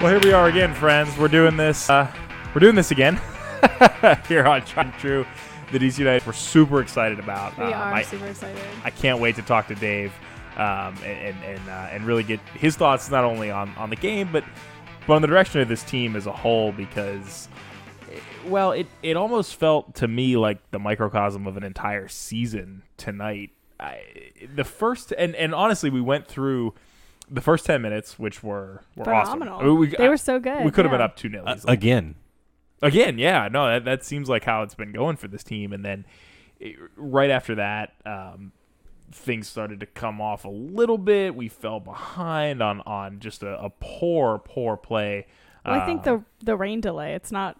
Well, here we are again, friends. We're doing this. Uh, we're doing this again here on Tried True. The DC United we're super excited about. We Um, are I, super excited. I can't wait to talk to Dave um, and and and, uh, and really get his thoughts not only on, on the game but but on the direction of this team as a whole because eh, well it, it almost felt to me like the microcosm of an entire season tonight. I, the first and and honestly we went through the first 10 minutes which were were Phenomenal. awesome. I mean, we, they were so good. we could have yeah. been up 2 0 Uh, again. Again, yeah, no, that, that seems like how it's been going for this team. And then eh, right after that, um, things started to come off a little bit. We fell behind on on just a, a poor, poor play. Well, I think the the rain delay. It's not.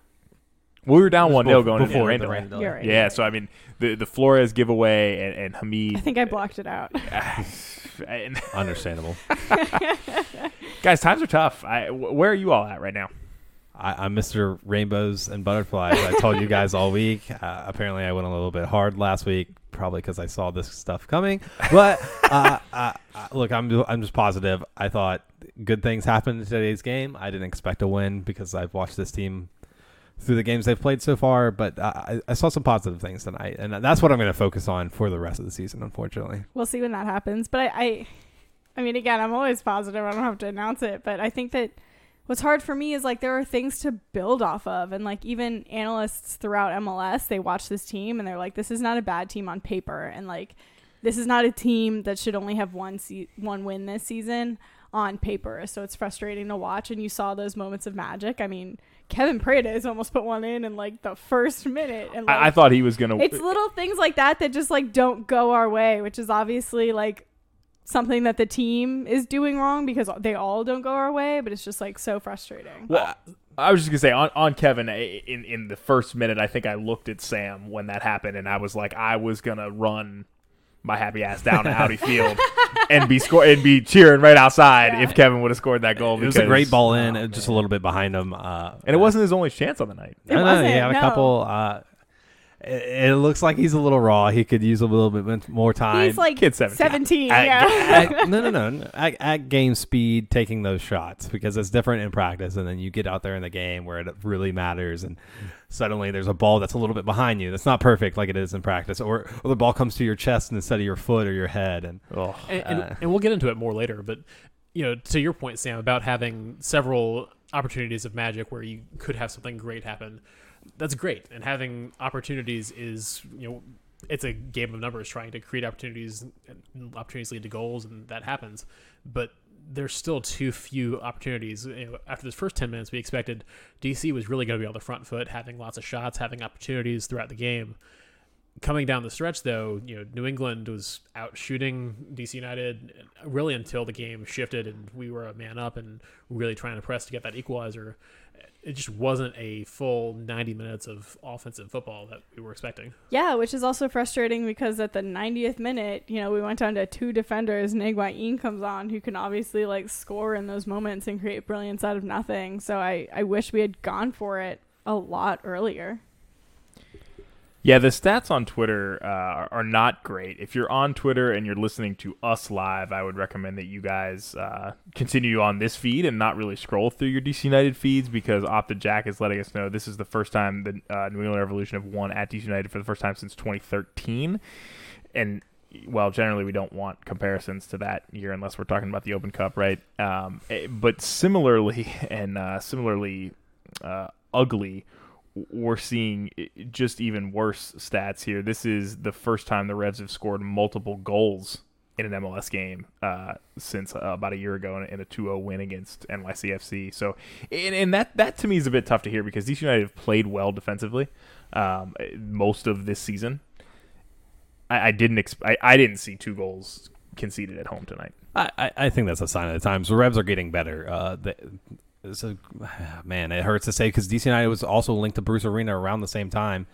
we were down one 0 going into the before rain the delay. rain delay. You're right. Yeah, so I mean the the Flores giveaway and, and Hamid. I think I blocked it out. and, Understandable. guys, times are tough. I, where are you all at right now? I, I'm Mr. Rainbows and Butterflies. I told you guys all week. Uh, apparently, I went a little bit hard last week, probably because I saw this stuff coming. But uh, uh, uh, look, I'm I'm just positive. I thought good things happened in today's game. I didn't expect a win because I've watched this team through the games they've played so far. But I, I saw some positive things tonight, and that's what I'm going to focus on for the rest of the season. Unfortunately, we'll see when that happens. But I, I, I mean, again, I'm always positive. I don't have to announce it. But I think that what's hard for me is like there are things to build off of, and like even analysts throughout MLS, they watch this team and they're like, this is not a bad team on paper, and like this is not a team that should only have one se- one win this season on paper. So it's frustrating to watch. And you saw those moments of magic. I mean. Kevin Prada Paredes almost put one in in like the first minute, and like, I, I thought he was gonna. it's little things like that that just like don't go our way, which is obviously like something that the team is doing wrong because they all don't go our way, but it's just like so frustrating. Well, I was just gonna say on, on Kevin in in the first minute, I think I looked at Sam when that happened, and I was like, I was gonna run my happy ass down to Audi Field and be score and be cheering right outside Yeah. if Kevin would have scored that goal. it was a great ball in, oh, just a little bit behind him. Uh, and it wasn't his only chance on the night. It I know, wasn't, He had a no. couple. Uh, it, it looks like he's a little raw. He could use a little bit more time. He's like Kid 17. 17. At- yeah. at- no, no, no. no. At, at game speed, taking those shots because it's different in practice, and then you get out there in the game where it really matters, and suddenly there's a ball that's a little bit behind you. That's not perfect like it is in practice, or, or the ball comes to your chest instead of your foot or your head, and Oh, and, and, Uh. and we'll get into it more later. But you know, to your point, Sam, about having several opportunities of magic where you could have something great happen, that's great. And having opportunities is you know, it's a game of numbers trying to create opportunities. And opportunities lead to goals, and that happens. But there's still too few opportunities. You know, after this first 10 minutes, we expected DC was really going to be on the front foot, having lots of shots, having opportunities throughout the game coming down the stretch though you know new england was out shooting dc united really until the game shifted and we were a man up and really trying to press to get that equalizer it just wasn't a full 90 minutes of offensive football that we were expecting yeah, which is also frustrating because at the 90th minute, you know, we went down to two defenders. and Higuain comes on, who can obviously like score in those moments and create brilliance out of nothing. So I, I wish we had gone for it a lot earlier. Yeah, the stats on Twitter uh, are- not great. If you're on Twitter and you're listening to us live, I would recommend that you guys uh, continue on this feed and not really scroll through your DC United feeds because Opta Jack is letting us know this is the first time the uh, New England Revolution have won at DC United for the first time since 2013. And well, generally we don't want comparisons to that year unless we're talking about the Open Cup, right? Um, eh, but similarly and uh, similarly uh, ugly we're seeing just even worse stats here. This is the first time the Revs have scored multiple goals in an MLS game uh, since uh, about a year ago in, a 2-0 win against NYCFC. So, and, and that that to me is a bit tough to hear because DC United have played well defensively um, most of this season. I, I didn't exp- I, I didn't see two goals conceded at home tonight. I, I, think that's a sign of the times. The Revs are getting better. Uh, so, man, it hurts to say because DC United was also linked to Bruce Arena around the same time.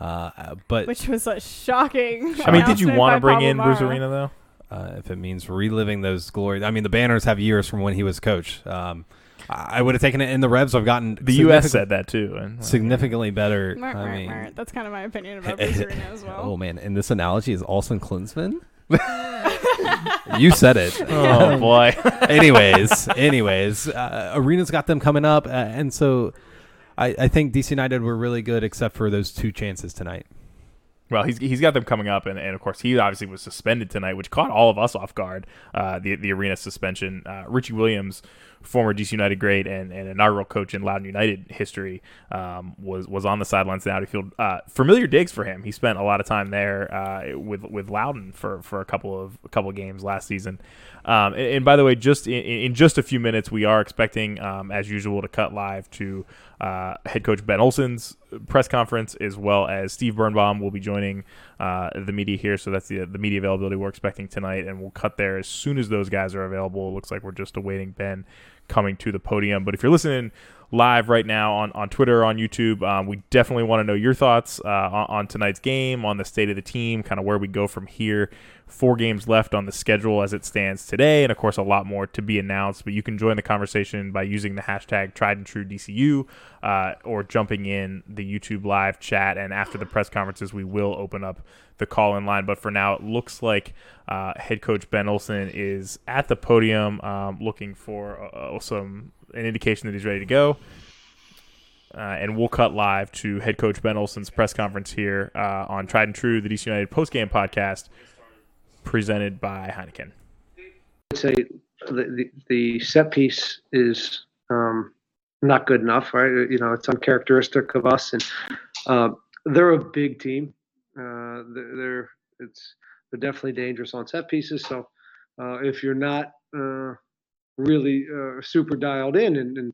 Uh, but which was a shocking. I mean, did you want to bring Pablo in Bruce Arena though? uh, if it means reliving those glories, I mean, the Banners have years from when he was coach. Um, I I would have taken it in the Revs. I've gotten The U.S. said that too. And, significantly better. Mer- I mer- mean, mer. That's kind of my opinion about Bruce Arena as well. oh man, and this analogy is Olsen Klinsmann. you said it. Oh boy. anyways, anyways, uh, Arena's got them coming up, uh, and so I, I think DC United were really good, except for those two chances tonight. Well, he's he's got them coming up, and, and of course he obviously was suspended tonight, which caught all of us off guard. Uh, the the arena suspension. Uh, Richie Williams, former DC United great and, and inaugural coach in Loudoun United history, um, was was on the sidelines now to field. Uh, familiar digs for him. He spent a lot of time there uh, with with Loudoun for, for a couple of a couple of games last season. Um, and, and, by the way, just in, in, just a few minutes, we are expecting, um, as usual, to cut live to uh, head coach Ben Olsen's press conference, as well as Steve Birnbaum will be joining uh, the media here. So that's the the media availability we're expecting tonight, and we'll cut there as soon as those guys are available. It looks like we're just awaiting Ben coming to the podium. But if you're listening live right now on, on Twitter, on YouTube. Um, we definitely want to know your thoughts uh, on, on, tonight's game, on the state of the team, kind of where we go from here. Four games left on the schedule as it stands today, and of course, a lot more to be announced. But you can join the conversation by using the hashtag tried and true DCU uh, or jumping in the YouTube live chat. And after the press conferences, we will open up the call in line. But for now, it looks like uh, head coach Ben Olsen is at the podium um, looking for uh, some an indication that he's ready to go. Uh, and we'll cut live to head coach Ben Olsen's press conference here uh, on Tried and True, the DC United postgame podcast, presented by Heineken. I'd say the, the, the set piece is um, not good enough, right? You know, it's uncharacteristic of us, and uh, they're a big team. Uh, they're, they're, it's they're definitely dangerous on set pieces. So uh, if you're not uh, really uh, super dialed in and, and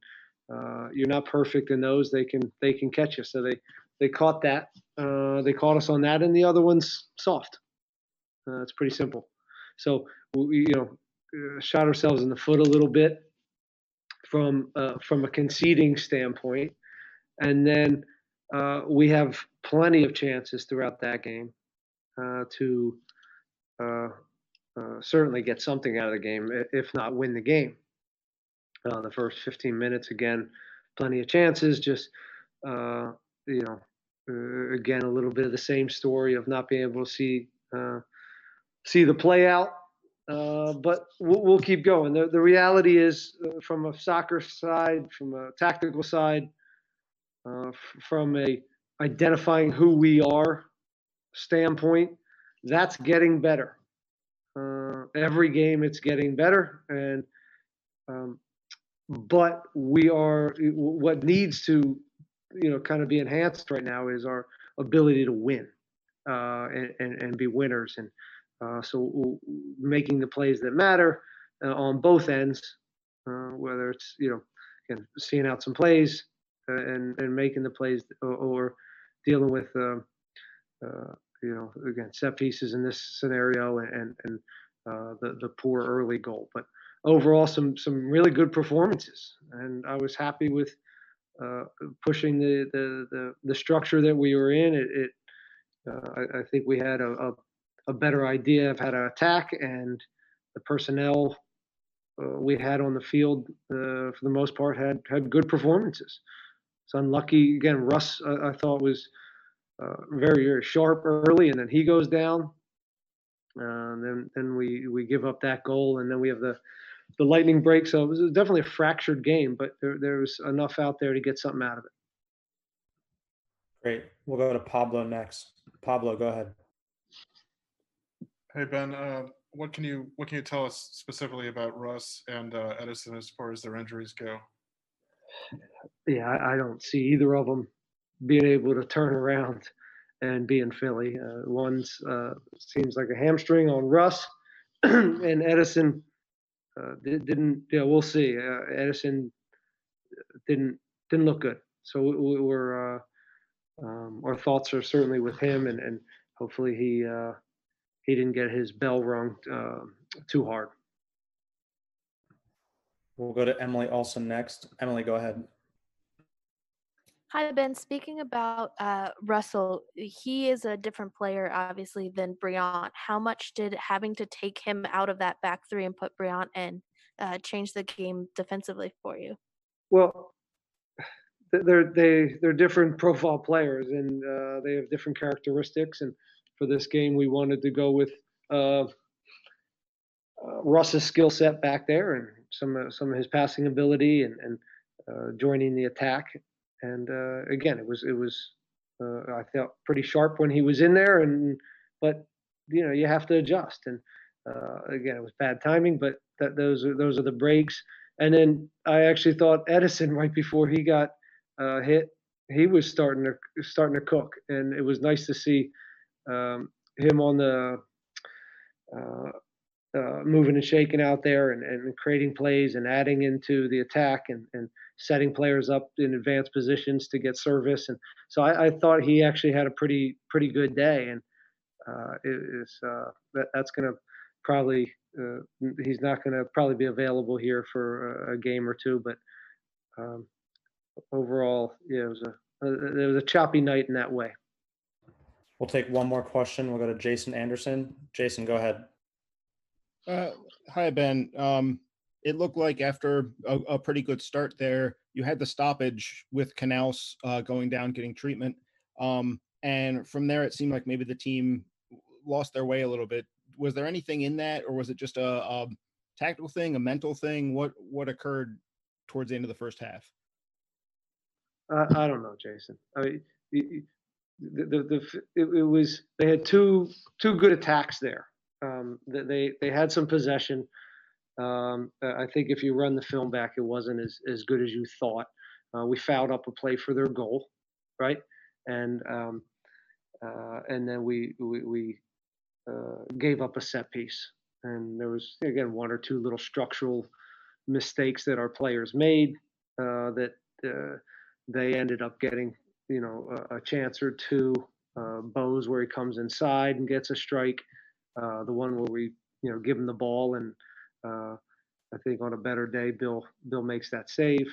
uh, you're not perfect in those they can they can catch you. So they they caught that uh, they caught us on that and the other one's soft. Uh, it's pretty simple. So we you know uh, shot ourselves in the foot a little bit from uh, from a conceding standpoint. And then we have plenty of chances throughout that game to uh, certainly get something out of the game, if not win the game. Uh, the first 15 minutes, again, plenty of chances. Just uh, you know, uh, again, a little bit of the same story of not being able to see uh, see the play out. but we'll, we'll, keep going. The, the reality is, from a soccer side, from a tactical side, f- from a identifying who we are standpoint, that's getting better. Uh, every game it's getting better, and um, but we are what needs to you know kind of be enhanced right now is our ability to win uh, and, and, and be winners, and uh, so making the plays that matter uh, on both ends, uh, whether it's you know again seeing out some plays and and making the plays or, or dealing with. Um, uh, you know, again, set pieces in this scenario and and uh, the the poor early goal. But overall, some some really good performances, and I was happy with uh, pushing the, the, the the structure that we were in. It, it uh, I, I, think we had a, a, a better idea of how to attack, and the personnel uh, we had on the field uh, for the most part had had good performances. It's unlucky again. Russ, I, thought was very very sharp early, and then he goes down. Uh, then then we we give up that goal, and then we have the the lightning break. So it was definitely a fractured game, but there there was enough out there to get something out of it. Great. We'll go to Pablo next. Pablo, go ahead. Hey Ben, uh, what can you what can you tell us specifically about Russ and uh, Edison as far as their injuries go? Yeah, I, I don't see either of them being able to turn around and be in Philly. Uh, one's uh, seems like a hamstring on Russ, and Edison uh, didn't. Yeah, we'll see. Uh, Edison didn't didn't look good. So we, are um, our thoughts are certainly with him, and, and hopefully he he didn't get his bell rung too hard. We'll go to Emily Olsen next. Emily, go ahead. Hi, Ben. Speaking about uh, Russell, he is a different player, obviously, than Brillant. How much did having to take him out of that back three and put Brillant in uh, change the game defensively for you? Well, they're they they're different profile players, and uh, they have different characteristics. And for this game, we wanted to go with uh, uh, Russ's skill set back there and some of, some of his passing ability and, and uh, joining the attack. And uh, again, it was it was uh, I felt pretty sharp when he was in there, and but you know you have to adjust. And uh, again, it was bad timing, but that those are those are the breaks. And then I actually thought Edison right before he got uh, hit, he was starting to starting to cook, and it was nice to see um, him on the uh, uh, moving and shaking out there and, and creating plays and adding into the attack and, and setting players up in advanced positions to get service. And so I, I thought he actually had a pretty pretty good day, and uh, it is uh, that, that's going to probably uh, he's not going to probably be available here for a, a game or two, but um, overall, yeah, it was a, a it was a choppy night in that way. We'll take one more question. We'll go to Jason Anderson. Jason, go ahead. Uh, hi, Ben. Um, it looked like after a, a, pretty good start there, you had the stoppage with Canouse uh, going down, getting treatment. Um, and from there, it seemed like maybe the team lost their way a little bit. Was there anything in that, or was it just a, a tactical thing, a mental thing? What what occurred towards the end of the first half? I don't know, Jason. I mean, the, the, the, it, it was they had two two good attacks there. Um, they they had some possession. Um, I think if you run the film back, it wasn't as, as good as you thought. Uh, we fouled up a play for their goal, right? And um, uh, and then we we, we uh, gave up a set piece, and there was again one or two little structural mistakes that our players made uh, that uh, they ended up getting, you know, a, a chance or two. Uh, Bose where he comes inside and gets a strike. the one where we, you know, give him the ball and uh, I think on a better day, Bill Bill makes that save,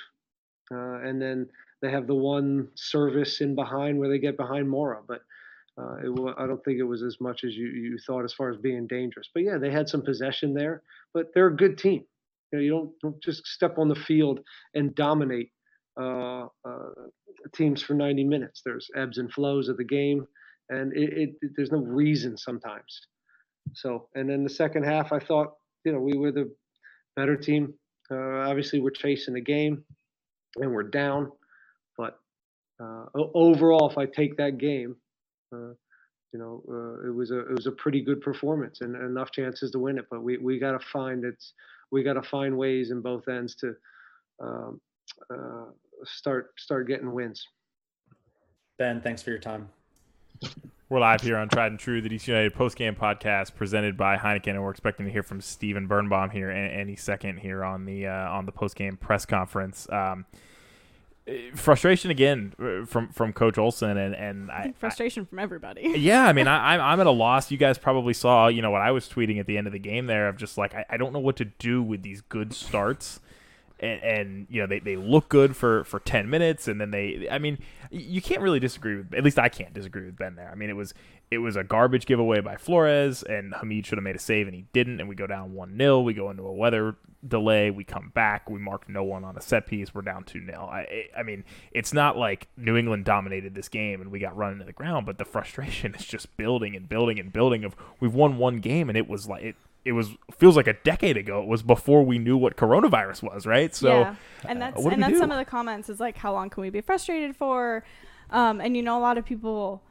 uh, and then they have the one service in behind where they get behind Mora, but uh, it, I don't think it was as much as you, you thought as far as being dangerous. But yeah, they had some possession there, but they're a good team. You, know, you don't, don't just step on the field and dominate uh, uh, teams for 90 minutes. There's ebbs and flows of the game, and it, it, it, there's no reason sometimes. So, and then the second half, I thought you know, we were the better team. Uh, obviously, we're chasing the game and we're down. But uh, overall, if I take that game, uh, you know, uh, it was a it was a pretty good performance and enough chances to win it. But we we got to find it's we got to find ways in both ends to um, uh, start start getting wins. Ben, thanks for your time. We're live here on Tried and True, the DC United postgame podcast presented by Heineken, and we're expecting to hear from Steven Birnbaum here any second here on the uh, on the postgame press conference. Um, frustration again uh, from from Coach Olsen, and and I, I frustration I, from everybody. yeah, I mean, I, I'm at a loss. You guys probably saw, you know, what I was tweeting at the end of the game there of just like I, I don't know what to do with these good starts and, and, you know they, they look good for for 10 minutes and then they i mean you can't really disagree with at least i can't disagree with ben there. I mean it was it was a garbage giveaway by flores and hamid should have made a save and he didn't and we go down 1-0 we go into a weather delay we come back we mark no one on a set piece we're down 2-0 i i mean it's not like new england dominated this game and we got run into the ground but the frustration is just building and building and building of we've won one game and it was like it it was feels like a decade ago. It was before we knew what coronavirus was, right? So, yeah. and that's uh, and that's do? some of the comments is like, how long can we be frustrated for? Um, and you know, a lot of people,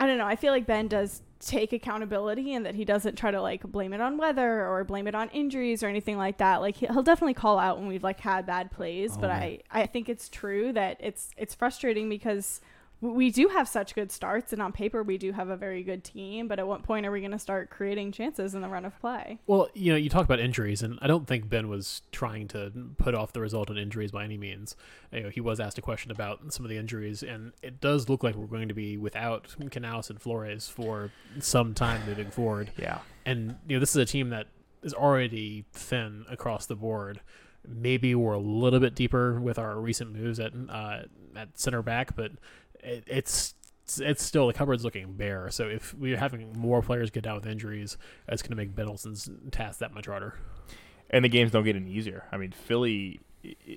I don't know. I feel like Ben does take accountability and that he doesn't try to like blame it on weather or blame it on injuries or anything like that. Like he'll definitely call out when we've like had bad plays, oh, but man. I I think it's true that it's it's frustrating because we do have such good starts, and on paper we do have a very good team. But at what point are we going to start creating chances in the run of play? Well, you know, you talk about injuries, and I don't think Ben was trying to put off the result of injuries by any means. You know, he was asked a question about some of the injuries, and it does look like we're going to be without Canouse and Flores for some time moving forward. Yeah, and you know, this is a team that is already thin across the board. Maybe we're a little bit deeper with our recent moves at uh, at center back, but it, it's it's still the cupboard's looking bare. So if we're having more players get down with injuries, it's going to make Olsen's task that much harder. And the games don't get any easier. I mean, Philly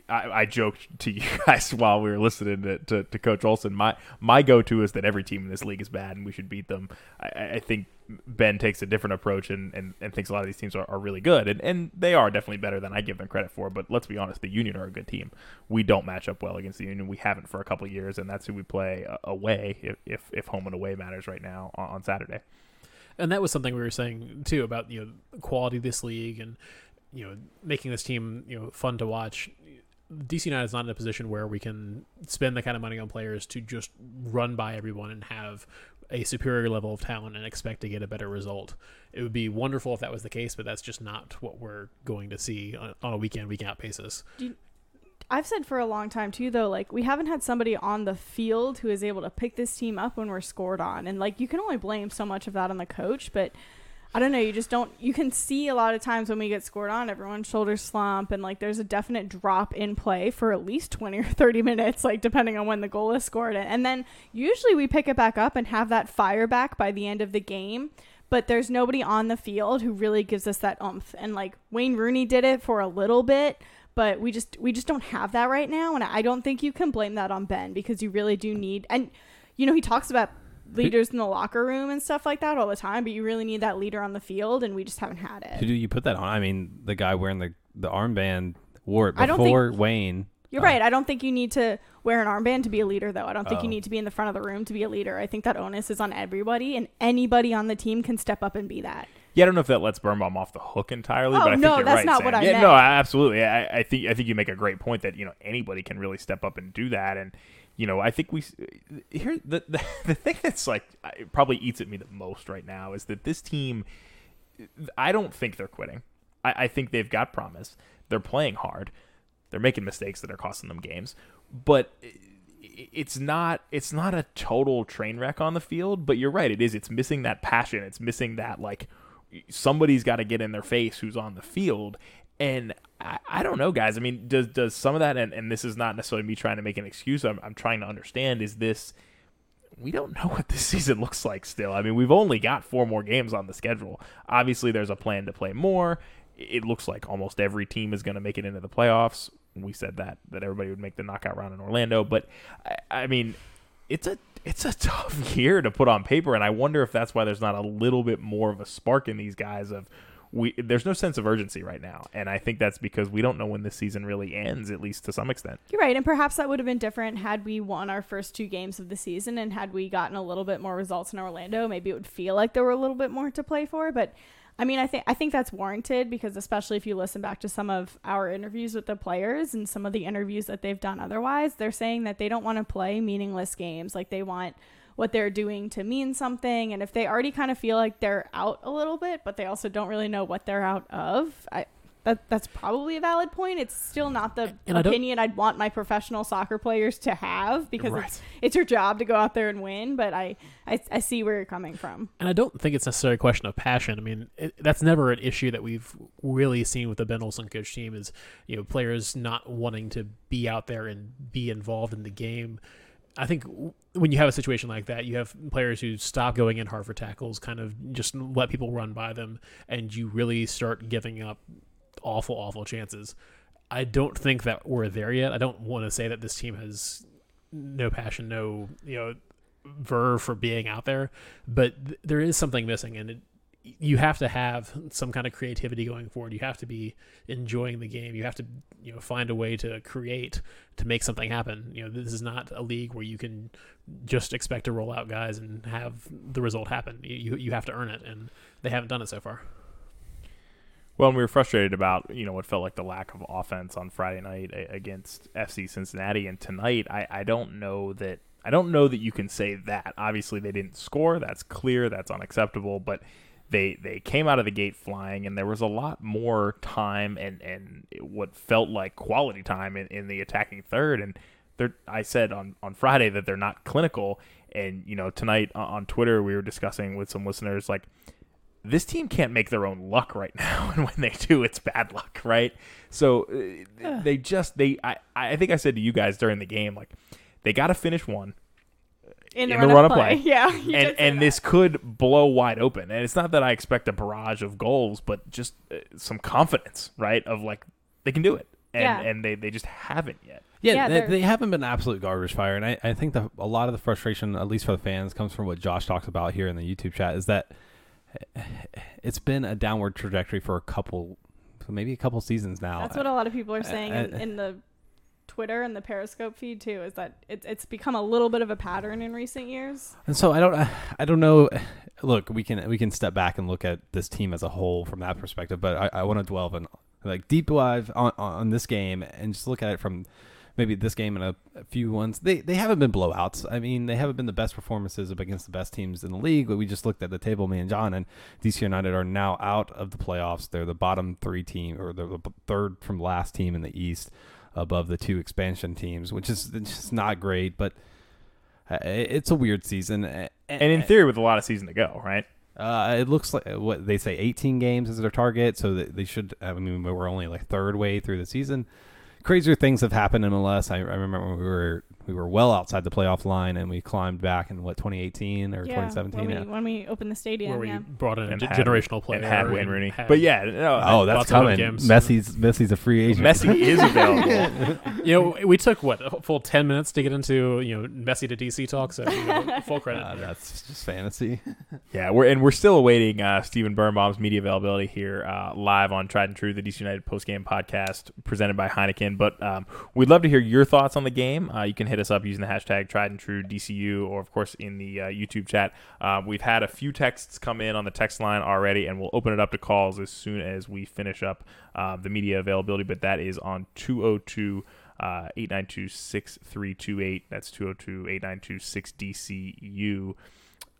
I, I joked to you guys while we were listening to, to, to Coach Olsen. My my go to is that every team in this league is bad and we should beat them. I, I think Ben takes a different approach and, and, and thinks a lot of these teams are, are really good. And, and they are definitely better than I give them credit for. But let's be honest, the Union are a good team. We don't match up well against the Union. We haven't for a couple years, and that's who we play uh, away if, if, if home and away matters right now on, on Saturday. And that was something we were saying too about you know quality of this league and you know making this team you know fun to watch. DC United is not in a position where we can spend the kind of money on players to just run by everyone and have a superior level of talent and expect to get a better result. It would be wonderful if that was the case, but that's just not what we're going to see on, a weekend week out basis. I've said for a long time too, though, like we haven't had somebody on the field who is able to pick this team up when we're scored on, and like you can only blame so much of that on the coach, but I don't know, you just don't. You can see a lot of times when we get scored on, everyone's shoulders slump, and like there's a definite drop in play for at least twenty or thirty minutes, like depending on when the goal is scored, and then usually we pick it back up and have that fire back by the end of the game but there's nobody on the field who really gives us that oomph. And like Wayne Rooney did it for a little bit, but we just we just don't have that right now. And I don't think you can blame that on Ben because you really do need. And you know he talks about leaders in the locker room and stuff like that all the time, but you really need that leader on the field, and we just haven't had it. Who do you put that on? I mean, the guy wearing the the armband wore it I don't think- before Wayne. You're Uh, right. I don't think you need to wear an armband to be a leader, though. I don't think you Oh. need to be in the front of the room to be a leader. I think that onus is on everybody, and anybody on the team can step up and be that. Yeah, I don't know if that lets Birnbaum off the hook entirely, Oh, but I think no, you're that's right, not Sam. what I yeah, meant. no, absolutely. I, I think I think you make a great point that you know anybody can really step up and do that, and you know I think we here the the, the thing that's like probably eats at me the most right now is that this team. I don't think they're quitting. I, I think they've got promise. They're playing hard. They're making mistakes that are costing them games, but it's not it's not a total train wreck on the field but you're right it is it's missing that passion it's missing that like somebody's got to get in their face who's on the field and I, I don't know guys. I mean does does some of that and, and this is not necessarily me trying to make an excuse. I'm, I'm trying to understand is this we don't know what this season looks like still. I mean we've only got four more games on the schedule. Obviously there's a plan to play more. It looks like almost every team is going to make it into the playoffs. We said that that everybody would make the knockout round in Orlando, but I, I mean, it's a it's a tough year to put on paper, and I wonder if that's why there's not a little bit more of a spark in these guys. Of we there's no sense of urgency right now, and I think that's because we don't know when this season really ends, at least to some extent. You're right, and perhaps that would have been different had we won our first two games of the season and had we gotten a little bit more results in Orlando. Maybe it would feel like there were a little bit more to play for, but I mean, I think I think that's warranted because especially if you listen back to some of our interviews with the players and some of the interviews that they've done otherwise, they're saying that they don't want to play meaningless games. Like they want what they're doing to mean something, and if they already kind of feel like they're out a little bit, but they also don't really know what they're out of, I that that's probably a valid point. It's still not the And opinion I'd want my professional soccer players to have because Right. it's it's your job to go out there and win. But I, I I see where you're coming from. And I don't think it's necessarily a question of passion. I mean, it, that's never an issue that we've really seen with the Ben Olsen coach team is, you know, players not wanting to be out there and be involved in the game. I think when you have a situation like that, you have players who stop going in hard for tackles, kind of just let people run by them, and you really start giving up awful, awful chances. I don't think that we're there yet. I don't want to say that this team has no passion, no, you know, verve for being out there, but th- there is something missing, and it, you have to have some kind of creativity going forward. You have to be enjoying the game. You have to, you know, find a way to create to make something happen. You know, this is not a league where you can just expect to roll out guys and have the result happen. You you, have to earn it, and they haven't done it so far. Well, and we were frustrated about you know what felt like the lack of offense on Friday night against FC Cincinnati, and tonight I, I don't know that I don't know that you can say that. Obviously, they didn't score. That's clear. That's unacceptable. But they they came out of the gate flying, and there was a lot more time and and what felt like quality time in, in the attacking third. And they're, I said on on Friday that they're not clinical. And you know tonight on- Twitter we were discussing with some listeners like this team can't make their own luck right now and when they do it's bad luck right so uh, they just they I, I think i said to you guys during the game like they got to finish one In the, In the run, run of of play, play. yeah. and and that. this could blow wide open and it's not that i expect a barrage of goals but just uh, some confidence right of like they can do it and Yeah. and they they just haven't yet. Yeah, Yeah, they, they're- haven't been absolute garbage fire, and I, I think that a lot of the frustration, at least for the fans, comes from what Josh talks about here in the YouTube chat, is that it's been a downward trajectory for a couple, maybe a couple seasons now. That's what a lot of people are saying in, uh, in the Twitter and the Periscope feed too. Is that it's it's become a little bit of a pattern in recent years. And so I don't, I, don't know. Look, we can we can step back and look at this team as a whole from that perspective, but I, I want to dwell on like deep dive on, on this game and just look at it from maybe this game and a, a few ones. They they haven't been blowouts. I mean, they haven't been the best performances against the best teams in the league. But we just looked at the table, me and John, and DC United are now out of the playoffs. They're the bottom three team, or the third from last team in the East, above the two expansion teams, which is just not great. But uh, it's a weird season, And in theory, with a lot of season to go, right? uh, it looks like what they say 18 games is their target, so they should. I mean, we're only like third way through the season. Crazier things have happened in MLS. I, I remember when we were we were well outside the playoff line and we climbed back in what 2018 or yeah, 2017. when we yeah. when we opened the stadium. where we yeah. brought in And ge- had- generational player and had Wayne and Rooney. had- But yeah, no, Oh, that's coming. games. Messi's Messi's a free agent. Messi is available. you know, we took what a full ten minutes to get into you know Messi to DC talk. So you know, full credit. Uh, that's just fantasy. Yeah, we're and we're still awaiting uh, Stephen Birnbaum's media availability here uh, live on Tried and True, the DC United post game podcast presented by Heineken. But um, we'd love to hear your thoughts on the game. Uh, you can hit us up using the hashtag Tried and True DCU, or of course in the uh, YouTube chat. Uh, we've had a few texts come in on the text line already, and we'll open it up to calls as soon as we finish up uh, the media availability. But that is on 202- uh, 892-6328. That's 202-892-6DCU.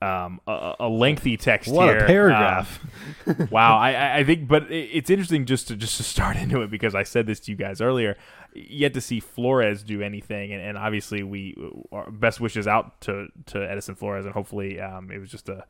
Um, a, a lengthy text What here. a paragraph. Um, wow, I- I, think, but it's interesting just to just to start into it because I said this to you guys earlier. Yet to see Flores do anything, and, and obviously we our best wishes out to to Edison Flores, and hopefully um, it was just a,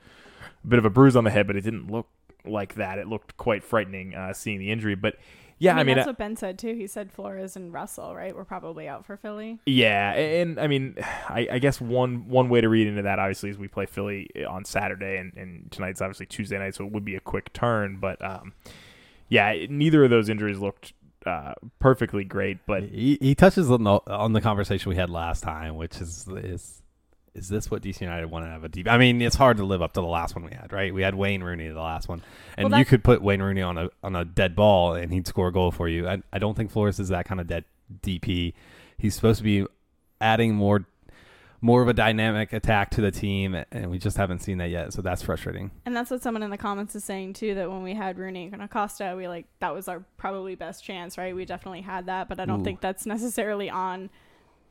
bit of a bruise on the head, but it didn't look like that. It looked quite frightening uh, seeing the injury, but yeah, I mean, that's uh, what Ben said too. He said Flores and Russell, right? We're probably out for Philly. Yeah, and I mean, I, I guess one one way to read into that obviously is we play Philly on Saturday, and, and tonight's obviously Tuesday night, so it would be a quick turn. But um, yeah, neither of those injuries looked uh, perfectly great. But he, he touches on the, on the conversation we had last time, which is is is this what DC United want to have a DP? I mean, it's hard to live up to the last one we had, right? We had Wayne Rooney the last one, and Well, you could put Wayne Rooney on a on a dead ball and he'd score a goal for you. I, I don't think Flores is that kind of dead DP. He's supposed to be adding more more of a dynamic attack to the team, and we just haven't seen that yet. So that's frustrating. And that's what someone in the comments is saying too. That when we had Rooney and Acosta, we like that was our probably best chance, right? We definitely had that, but I don't Ooh. think that's necessarily on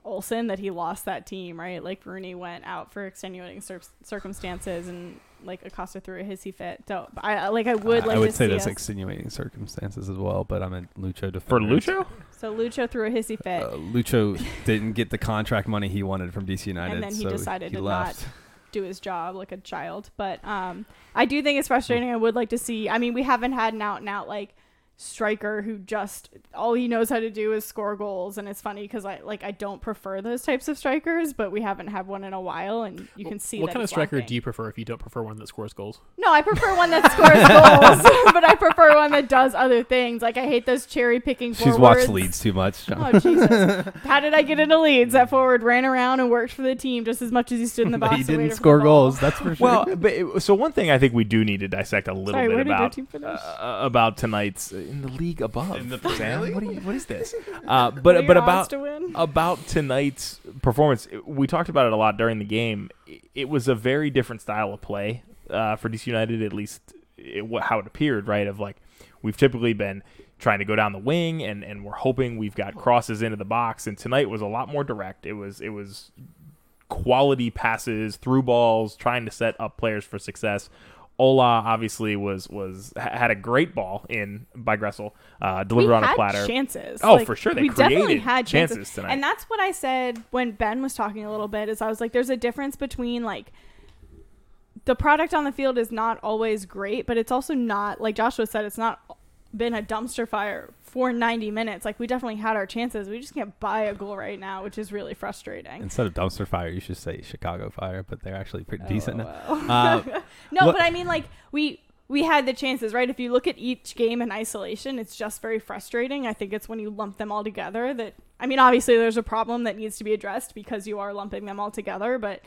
Olsen that he lost that team, right? Like Rooney went out for extenuating cir- circumstances, and like Acosta threw a hissy fit. So I I- like I would I, like I would to say see there's us- extenuating circumstances as well, but I'm a Lucho defender. for Lucho, So Lucho threw a hissy fit, Uh, Lucho didn't get the contract money he wanted from DC United, and then he so decided he to left. not do his job like a child. But um, I do think it's frustrating. I would like to see. I mean, we haven't had an out and out like striker who just all he knows how to do is score goals, and it's funny because I like I don't prefer those types of strikers, but we haven't had one in a while, and you can see what that kind of striker lacking. do you prefer if you don't prefer one that scores goals? No, I prefer one that scores goals, but I prefer one that does other things. Like I hate those cherry picking. She's watched Leeds too much. John. Oh Jesus! How did I get into Leeds? That forward ran around and worked for the team just as much as he stood in the But box. he and didn't waited score goals. That's for sure. well, but it, so one thing I think we do need to dissect a little Sorry, bit where did your about uh, about tonight's in the league above. In the Sam, Premier what, do you, what is this? Uh, but but about to win? about tonight's performance, we talked about it a lot during the game. It- It was a very different style of play uh, for DC United, at least it, how it appeared. Right, of like we've typically been trying to go down the wing, and, and we're hoping we've got crosses into the box. And tonight was a lot more direct. It was it was quality passes, through balls, trying to set up players for success. Ola obviously was was had a great ball in by Gressel, uh, delivered we on had a platter. chances. Oh, Like, for sure, they we definitely created had chances chances, tonight. and that's what I said when Ben was talking a little bit. Is I was like, "There's a difference between like." The product on the field is not always great, but it's also not like Joshua said. It's not been a dumpster fire for 90 minutes. Like we definitely had our chances. We just can't buy a goal right now, which is really frustrating. Instead of dumpster fire, you should say Chicago fire, but they're actually pretty decent now. Uh, no, what- but I mean, like we we had the chances, right? If you look at each game in isolation, it's just very frustrating. I think it's when you lump them all together that I mean, obviously there's a problem that needs to be addressed because you are lumping them all together, but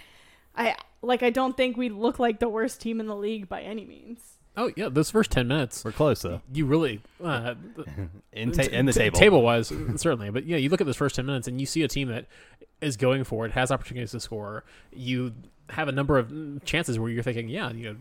I like I don't think we look like the worst team in the league by any means. Oh yeah, those first ten minutes, We're close though. you really uh, In, ta- in the t- table. table wise certainly, but yeah, you look at those first ten minutes and you see a team that is going for it, has opportunities to score. You have a number of chances where you're thinking, yeah, you know,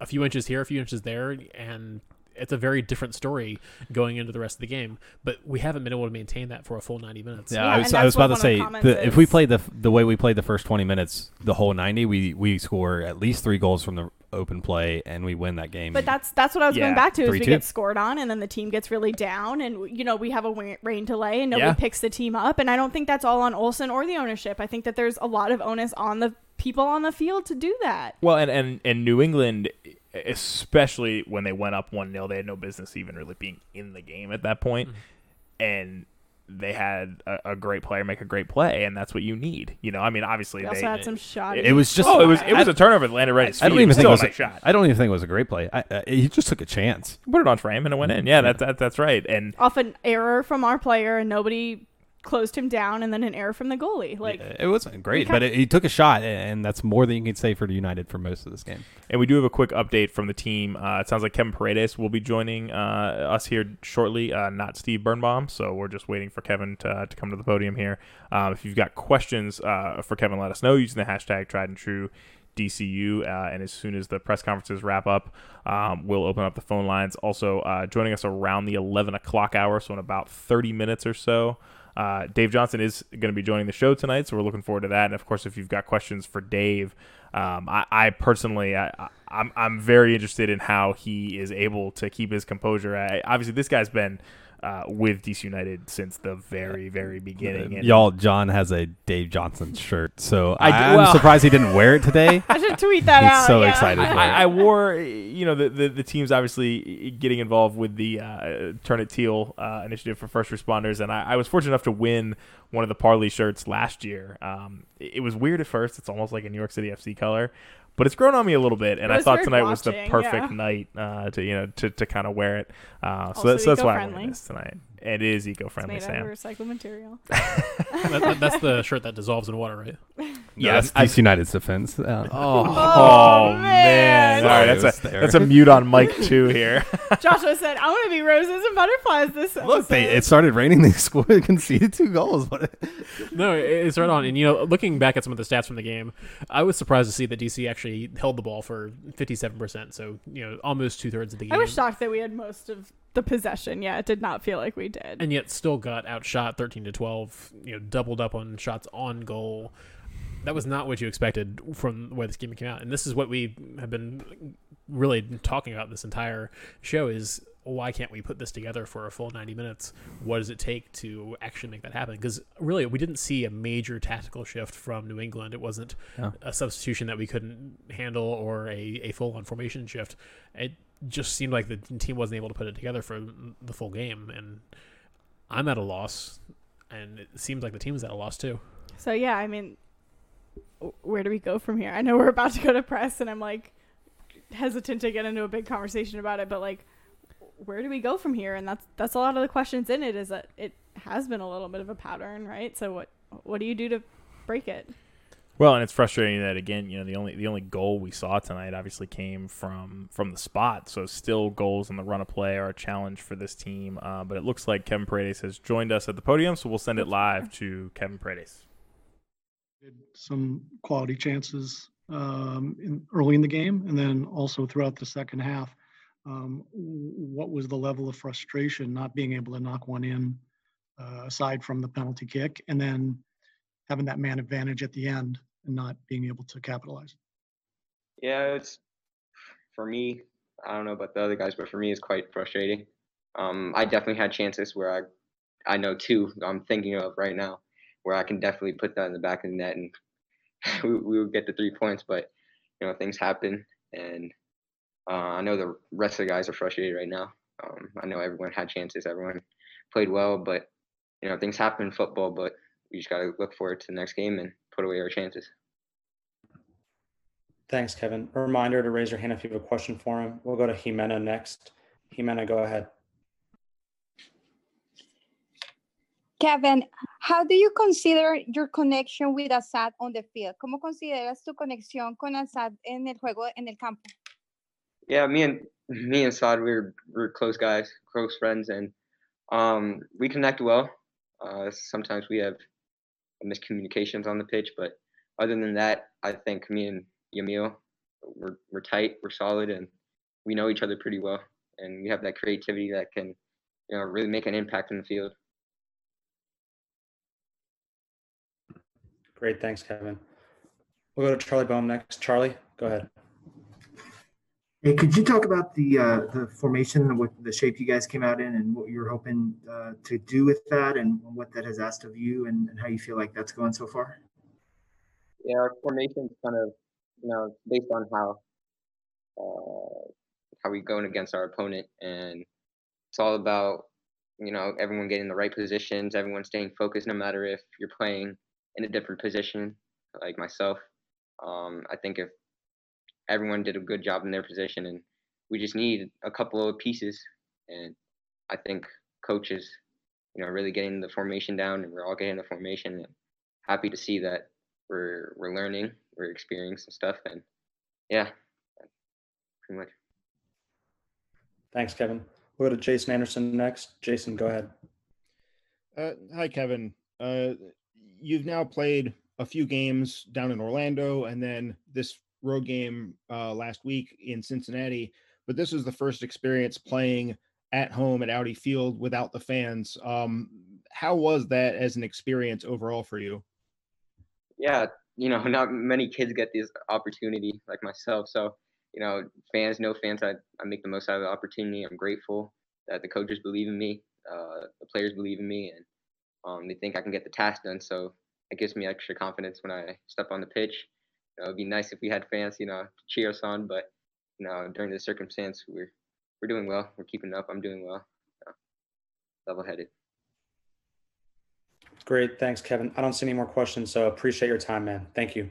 a few inches here, a few inches there, and it's a very different story going into the rest of the game. But we haven't been able to maintain that for a full ninety minutes. Yeah, Yeah, I was, I was about to one of the say the, if we is. played the the way we played the first 20 minutes, the whole 90, we we score at least three goals from the open play and we win that game. But that's that's what I was Yeah, going back to is we 3-2. get scored on and then the team gets really down and you know we have a wa- rain delay and nobody Yeah. picks the team up and I don't think that's all on Olsen or the ownership. I think that there's a lot of onus on the people on the field to do that. Well, and and, and New England, especially when they went up one 0 they had no business even really being in the game at that point. Mm-hmm. and they had a, a great player make a great play, and that's what you need. You know, I mean, obviously they. also had some shot. It was just- oh, it was it was I- a turnover that landed right at his I don't even think it was a a nice shot. I don't even think it was a great play. I, uh, he just took a chance. Put it on frame and it went in. Yeah, that's that, that's right. And off an error from our player and nobody closed him down and then an error from the goalie. Like it wasn't great, but it, he took a shot, and that's more than you can say for United for most of this game. And we do have a quick update from the team. Uh, it sounds like Kevin Paredes will be joining uh, us here shortly, uh, not Steve Birnbaum. So we're just waiting for Kevin to, to come to the podium here. Um, if you've got questions uh, for Kevin, let us know using the hashtag tried and true. DCU, uh, and as soon as the press conferences wrap up, um, we'll open up the phone lines. Also, uh, joining us around the 11 o'clock hour, so in about 30 minutes or so, uh, Dave Johnson is going to be joining the show tonight, so we're looking forward to that. And of course, if you've got questions for Dave, um, I, I personally, I, I- I'm, I'm very interested in how he is able to keep his composure. I, obviously, this guy's been uh, with DC United since the very, very beginning. And Y'all, John has a Dave Johnson shirt, so I I d- am well- surprised he didn't wear it today. I should tweet that He's out. so yeah. excited. I, I wore, you know, the, the, the team's obviously getting involved with the uh, Turn It Teal uh, initiative for first responders, and I, I was fortunate enough to win one of the Parley shirts last year. Um, it, it was weird at first; it's almost like a New York City FC color, but it's grown on me a little bit, and I thought tonight was the perfect yeah. night uh, to you know to, to kind of wear it. Uh, so, that, so that's why I'm wearing this tonight. It is It's eco-friendly, made out of recycled material. That- that- that's the shirt that dissolves in water, right? yeah, that's I- DC United's defense. Uh, Oh, Oh, man! man. Sorry, that's a there. that's a mute on Mike two here. Joshua said, "I want to be roses and butterflies this Look, they, it started raining. They scored, conceded two goals. What? No, it- it's right on. And you know, looking back at some of the stats from the game, I was surprised to see that DC actually held the ball for fifty-seven percent. So you know, almost two thirds of the game. I was shocked that we had most of the possession. Yeah, it did not feel like we did. and yet still got outshot 13 to 12 you know doubled up on shots on goal that was not what you expected from the way this game came out and this is what we have been really talking about this entire show is why can't we put this together for a full 90 minutes what does it take to actually make that happen because really we didn't see a major tactical shift from new england it wasn't Yeah. a substitution that we couldn't handle or a, a full on formation shift it just seemed like the team wasn't able to put it together for the full game and I'm at a loss, and it seems like the team is at a loss too. So yeah, I mean, where do we go from here? I know we're about to go to press, and I'm like hesitant to get into a big conversation about it, but like, where do we go from here? And that's that's a lot of the questions in it. Is that it has been a little bit of a pattern, right? So what what do you do to break it? Well, and it's frustrating that again, you know, the only the only goal we saw tonight obviously came from from the spot. So still goals in the run of play are a challenge for this team. Uh, but it looks like Kevin Paredes has joined us at the podium, so we'll send it live to Kevin Paredes. Some quality chances um, in, early in the game, and then also throughout the second half. Um, what was the level of frustration not being able to knock one in, uh, aside from the penalty kick, and then having that man advantage at the end and not being able to capitalize? Yeah, it's for me. I don't know about the other guys, but for me, it's quite frustrating. Um, I definitely had chances where I, I know two I'm thinking of right now, where I can definitely put that in the back of the net and we, we would get the three points. But you know, things happen, and uh, I know the rest of the guys are frustrated right now. Um, I know everyone had chances, everyone played well, but you know, things happen in football. But we just got to look forward to the next game and put away our chances. Thanks, Kevin. A reminder to raise your hand if you have a question for him. We'll go to Jimena next. Jimena, go ahead. Kevin, how do you consider your connection with Asad on the field? ¿Cómo consideras tu conexión con Asad en el juego, en el campo? Yeah, me and me and Saad, we're we're close guys, close friends, and um, we connect well. Uh, sometimes we have miscommunications on the pitch, but other than that, I think me and Yamil, we're we're tight, we're solid, and we know each other pretty well, and we have that creativity that can, you know, really make an impact in the field. Great. Thanks, Kevin. We'll go to Charlie Boehm next. Charlie, go ahead. Hey, could you talk about the uh, the formation, what the shape you guys came out in, and what you're hoping uh, to do with that, and what that has asked of you, and, and how you feel like that's going so far? Yeah, our formation's kind of, you know, based on how uh, how we going against our opponent, and it's all about, you know, everyone getting the right positions, everyone staying focused, no matter if you're playing in a different position, like myself. Um, I think if everyone did a good job in their position, and we just need a couple of pieces. And I think coaches, you know, really getting the formation down, and we're all getting the formation. And happy to see that we're we're learning, we're experiencing stuff, and yeah, pretty much. Thanks, Kevin. We'll go to Jason Anderson next. Jason, go ahead. Uh, hi, Kevin. Uh, you've now played a few games down in Orlando and then this road game uh, last week in Cincinnati. But this was the first experience playing at home at Audi Field without the fans. Um, how was that as an experience overall for you? Yeah, you know, not many kids get this opportunity like myself. So, you know, fans, no fans, I, I make the most out of the opportunity. I'm grateful that the coaches believe in me, uh, the players believe in me, and um, they think I can get the task done. So it gives me extra confidence when I step on the pitch. You know, it'd be nice if we had fans, you know, to cheer us on, but you know, during the circumstance, we're we're doing well. We're keeping up. I'm doing well. Uh, level-headed. Great. Thanks, Kevin. I don't see any more questions, so appreciate your time, man. Thank you.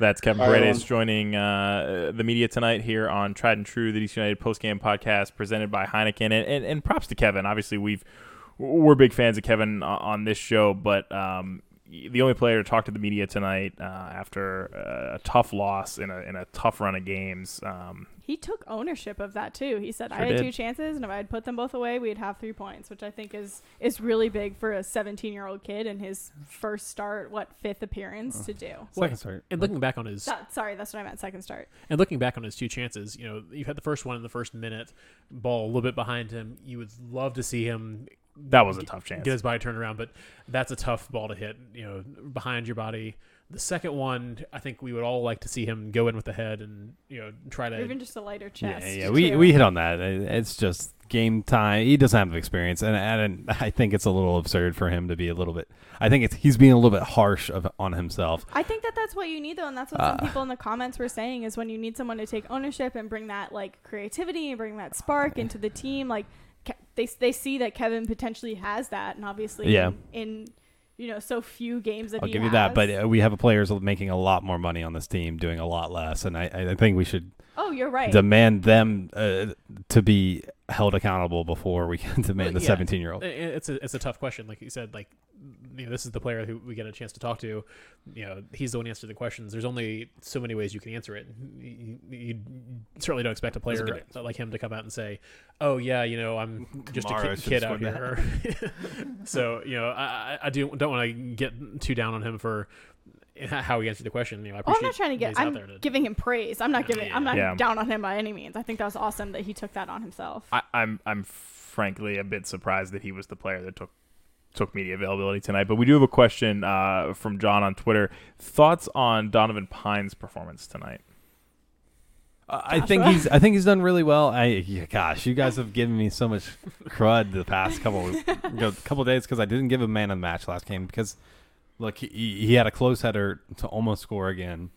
That's Kevin All right, Paredes joining uh, the media tonight here on Tried and True, the DC United postgame podcast presented by Heineken. And, and, and props to Kevin. Obviously, we've we're big fans of Kevin on this show, but um, the only player to talk to the media tonight uh, after a tough loss in a in a tough run of games. Um, He took ownership of that too. He said, Sure "I had did. two chances, and if I had put them both away, we'd have three points," which I think is is really big for a 17 year old kid in his first start, what fifth appearance to do. Well, And looking back on his That- sorry, that's what I meant. Second start. And looking back on his two chances, you know, you had the first one in the first minute, ball a little bit behind him. You would love to see him. That was a tough chance. Get his body turned around, but that's a tough ball to hit. You know, behind your body. The second one, I think we would all like to see him go in with the head and you know try to even just a lighter chest. yeah, we too. we hit on that. It's just game time. He doesn't have experience, and, and I think it's a little absurd for him to be a little bit. I think it's he's being a little bit harsh of, on himself. I think that that's what you need though, and that's what Uh, some people in the comments were saying is when you need someone to take ownership and bring that like creativity and bring that spark into the team. Like Ke- they they see that Kevin potentially has that, and obviously, Yeah. in, in you know so few games that I'll he give you that, but uh, we have players making a lot more money on this team, doing a lot less, and I, I think we should. Oh, you're right. Demand them uh, to be held accountable before we can demand the Yeah. 17 year old. It's a it's a tough question. Like you said, like you know, this is the player who we get a chance to talk to. You know, he's the one answering the questions. There's only so many ways you can answer it. You, you certainly don't expect a player like him to come out and say, "Oh yeah, you know, I'm just a Kamara kid, kid out here." so you know, I, I- I do don't want to get too down on him for how he answered the question. You know, I Oh, I'm not trying to get. out I'm there to- giving him praise. I'm not giving. I'm not Yeah. down on him by any means. I think that was awesome that he took that on himself. I, I'm I'm frankly a bit surprised that he was the player that took took media availability tonight. But we do have a question uh, from John on Twitter. Thoughts on Donovan Pine's performance tonight? I think he's. I think he's done really well. I yeah, gosh, you guys have given me so much crud the past couple you know, couple days because I didn't give him man of the match last game because look he, he had a close header to almost score again,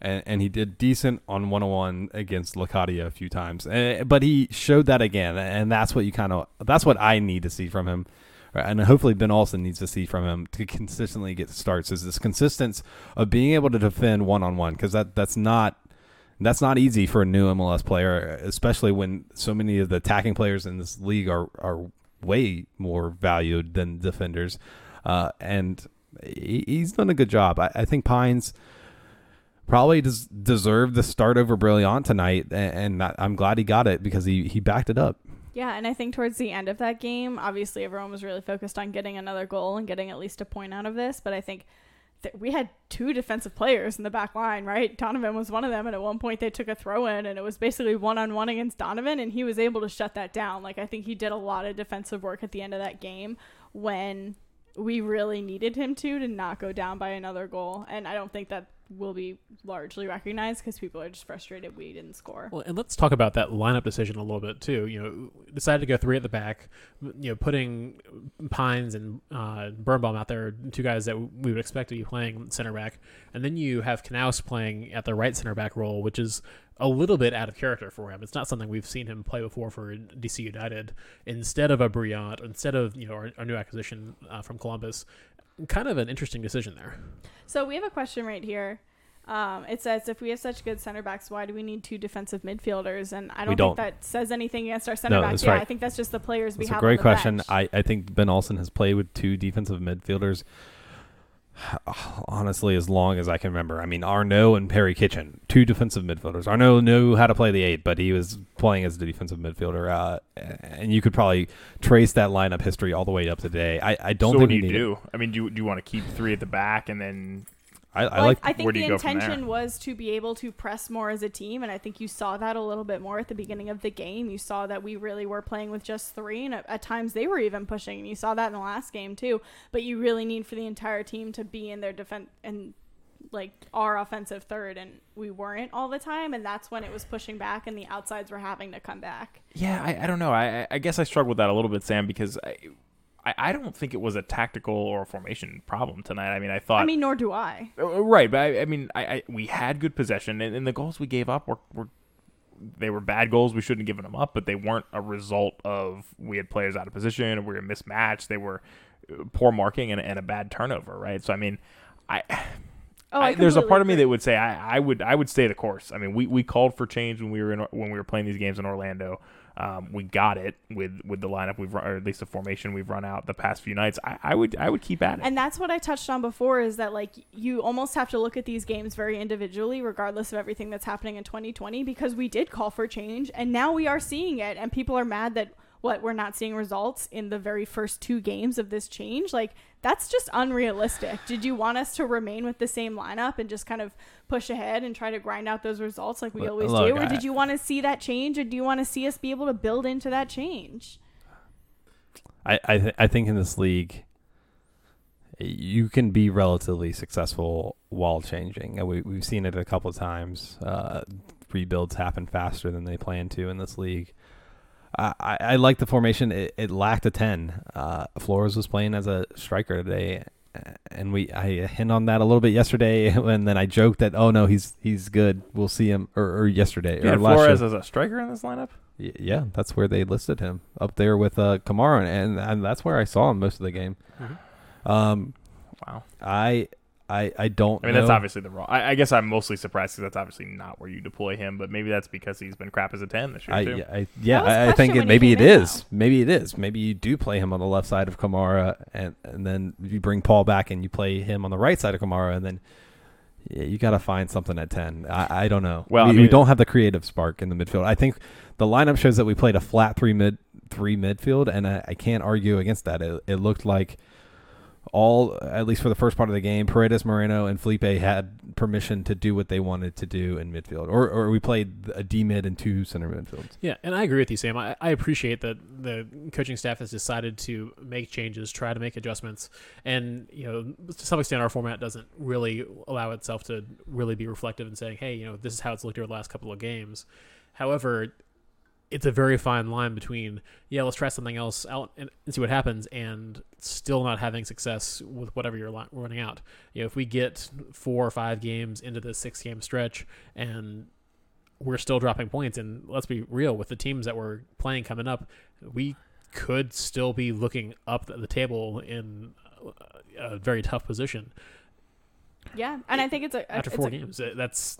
and, and he did decent on one on one against Lacadia a few times, Eh, but he showed that again, and that's what you kind of that's what I need to see from him. And hopefully Ben Olsen needs to see from him to consistently get starts is this consistency of being able to defend one on one because that that's not that's not easy for a new MLS player, especially when so many of the attacking players in this league are are way more valued than defenders. Uh, and he, he's done a good job. I, I think Pines probably des- deserved the start over Brillant tonight, and, and I'm glad he got it because he, he backed it up. Yeah, and I think towards the end of that game, obviously everyone was really focused on getting another goal and getting at least a point out of this. But I think that we had two defensive players in the back line, right? Donovan was one of them, and at one point they took a throw in, and it was basically one on one against Donovan, and he was able to shut that down. Like I think he did a lot of defensive work at the end of that game when we really needed him to to not go down by another goal, and I don't think that will be largely recognized because people are just frustrated we didn't score. Well, and let's talk about that lineup decision a little bit too. You know, decided to go three at the back. You know, putting Pines and uh, Birnbaum out there, two guys that we would expect to be playing center back, and then you have Canouse playing at the right center back role, which is a little bit out of character for him. It's not something we've seen him play before for DC United. Instead of a Brillant, instead of you know our, our new acquisition uh, from Columbus, kind of an interesting decision there. So we have a question right here. Um, it says, if we have such good center backs, why do we need two defensive midfielders? And I don't, don't. think that says anything against our center No, backs. that's Yeah, right. I think that's just the players we That's a have. great on the question. bench. I, I think Ben Olsen has played with two defensive midfielders honestly as long as I can remember. I mean, Arnaud and Perry Kitchen, two defensive midfielders. Arnaud knew how to play the eight, but he was playing as the defensive midfielder. Uh, and you could probably trace that lineup history all the way up to today. I, I don't so think what do you do? I mean, do you, do you want to keep three at the back and then? I, Well, like. I think where do the you go from there? intention was to be able to press more as a team, and I think you saw that a little bit more at the beginning of the game. You saw that we really were playing with just three, and at, at times they were even pushing. And you saw that in the last game too. But you really need for the entire team to be in their defense and like our offensive third, and we weren't all the time, and that's when it was pushing back, and the outsides were having to come back. Yeah, I, I don't know. I, I- I guess I struggled with that a little bit, Sam, because I, I, I don't think it was a tactical or a formation problem tonight. I mean, I thought. I mean, nor do I. Uh, Right, but I, I mean, I, I we had good possession, and, and the goals we gave up were, were they were bad goals. We shouldn't have given them up, but they weren't a result of we had players out of position or we were mismatched. They were uh, poor marking and, and a bad turnover, right? So I mean, I. Oh, I I, there's a part of me agree. that would say I, I would I would stay the course. I mean, we, we called for change when we were in when we were playing these games in Orlando. Um, we got it with with the lineup we've run, or at least the formation we've run out the past few nights. I, I would I would keep at it. And that's what I touched on before is that like you almost have to look at these games very individually regardless of everything that's happening in 2020 because we did call for change and now we are seeing it and people are mad that what we're not seeing results in the very first two games of this change like that's just unrealistic. Did you want us to remain with the same lineup and just kind of push ahead and try to grind out those results like we always do or did you want to see that change or do you want to see us be able to build into that change? I I, th- I think in this league, you can be relatively successful while changing, and we we've seen it a couple of times. Uh, rebuilds happen faster than they plan to in this league. I, I, like the formation. It, it lacked a ten. Uh, Flores was playing as a striker today, and we I hint on that a little bit yesterday, and then I joked that oh no he's he's good. We'll see him or, or yesterday You or Flores show. as a striker in this lineup. Y- Yeah, that's where they listed him up there with uh, Kamara, and, and that's where I saw him most of the game. Um, wow, I I I don't. I mean, that's obviously the wrong. I, I guess I'm mostly surprised because that's obviously not where you deploy him. But maybe that's because he's been crap as a ten this year I, too. yeah, I, yeah, I, I think it, maybe it is. Maybe it is. Maybe you do play him on the left side of Kamara, and and then you bring Paul back and you play him on the right side of Kamara, and then yeah, you got to find something at ten. I, I don't know. Well, we, I we don't have the creative spark in the midfield. I think the lineup shows that we played a flat three mid three midfield, and I, I can't argue against that. It, it looked like all, at least for the first part of the game, Paredes, Moreno, and Felipe had permission to do what they wanted to do in midfield, or or we played a D mid and two center midfields. Yeah, and I agree with you, Sam. I, I appreciate that the coaching staff has decided to make changes, try to make adjustments, and you know, to some extent, our format doesn't really allow itself to really be reflective and saying, hey, you know, this is how it's looked over the last couple of games. However, it's a very fine line between yeah, let's try something else out and, and see what happens, and still not having success with whatever you're running out. You know, if we get four or five games into the six game stretch and we're still dropping points, and let's be real with the teams that we're playing coming up, we could still be looking up the table in a very tough position. Yeah, and I think it's a after it's four a, games. uh, That's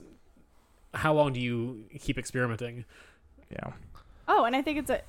how long do you keep experimenting? Yeah. Oh, and I think it's a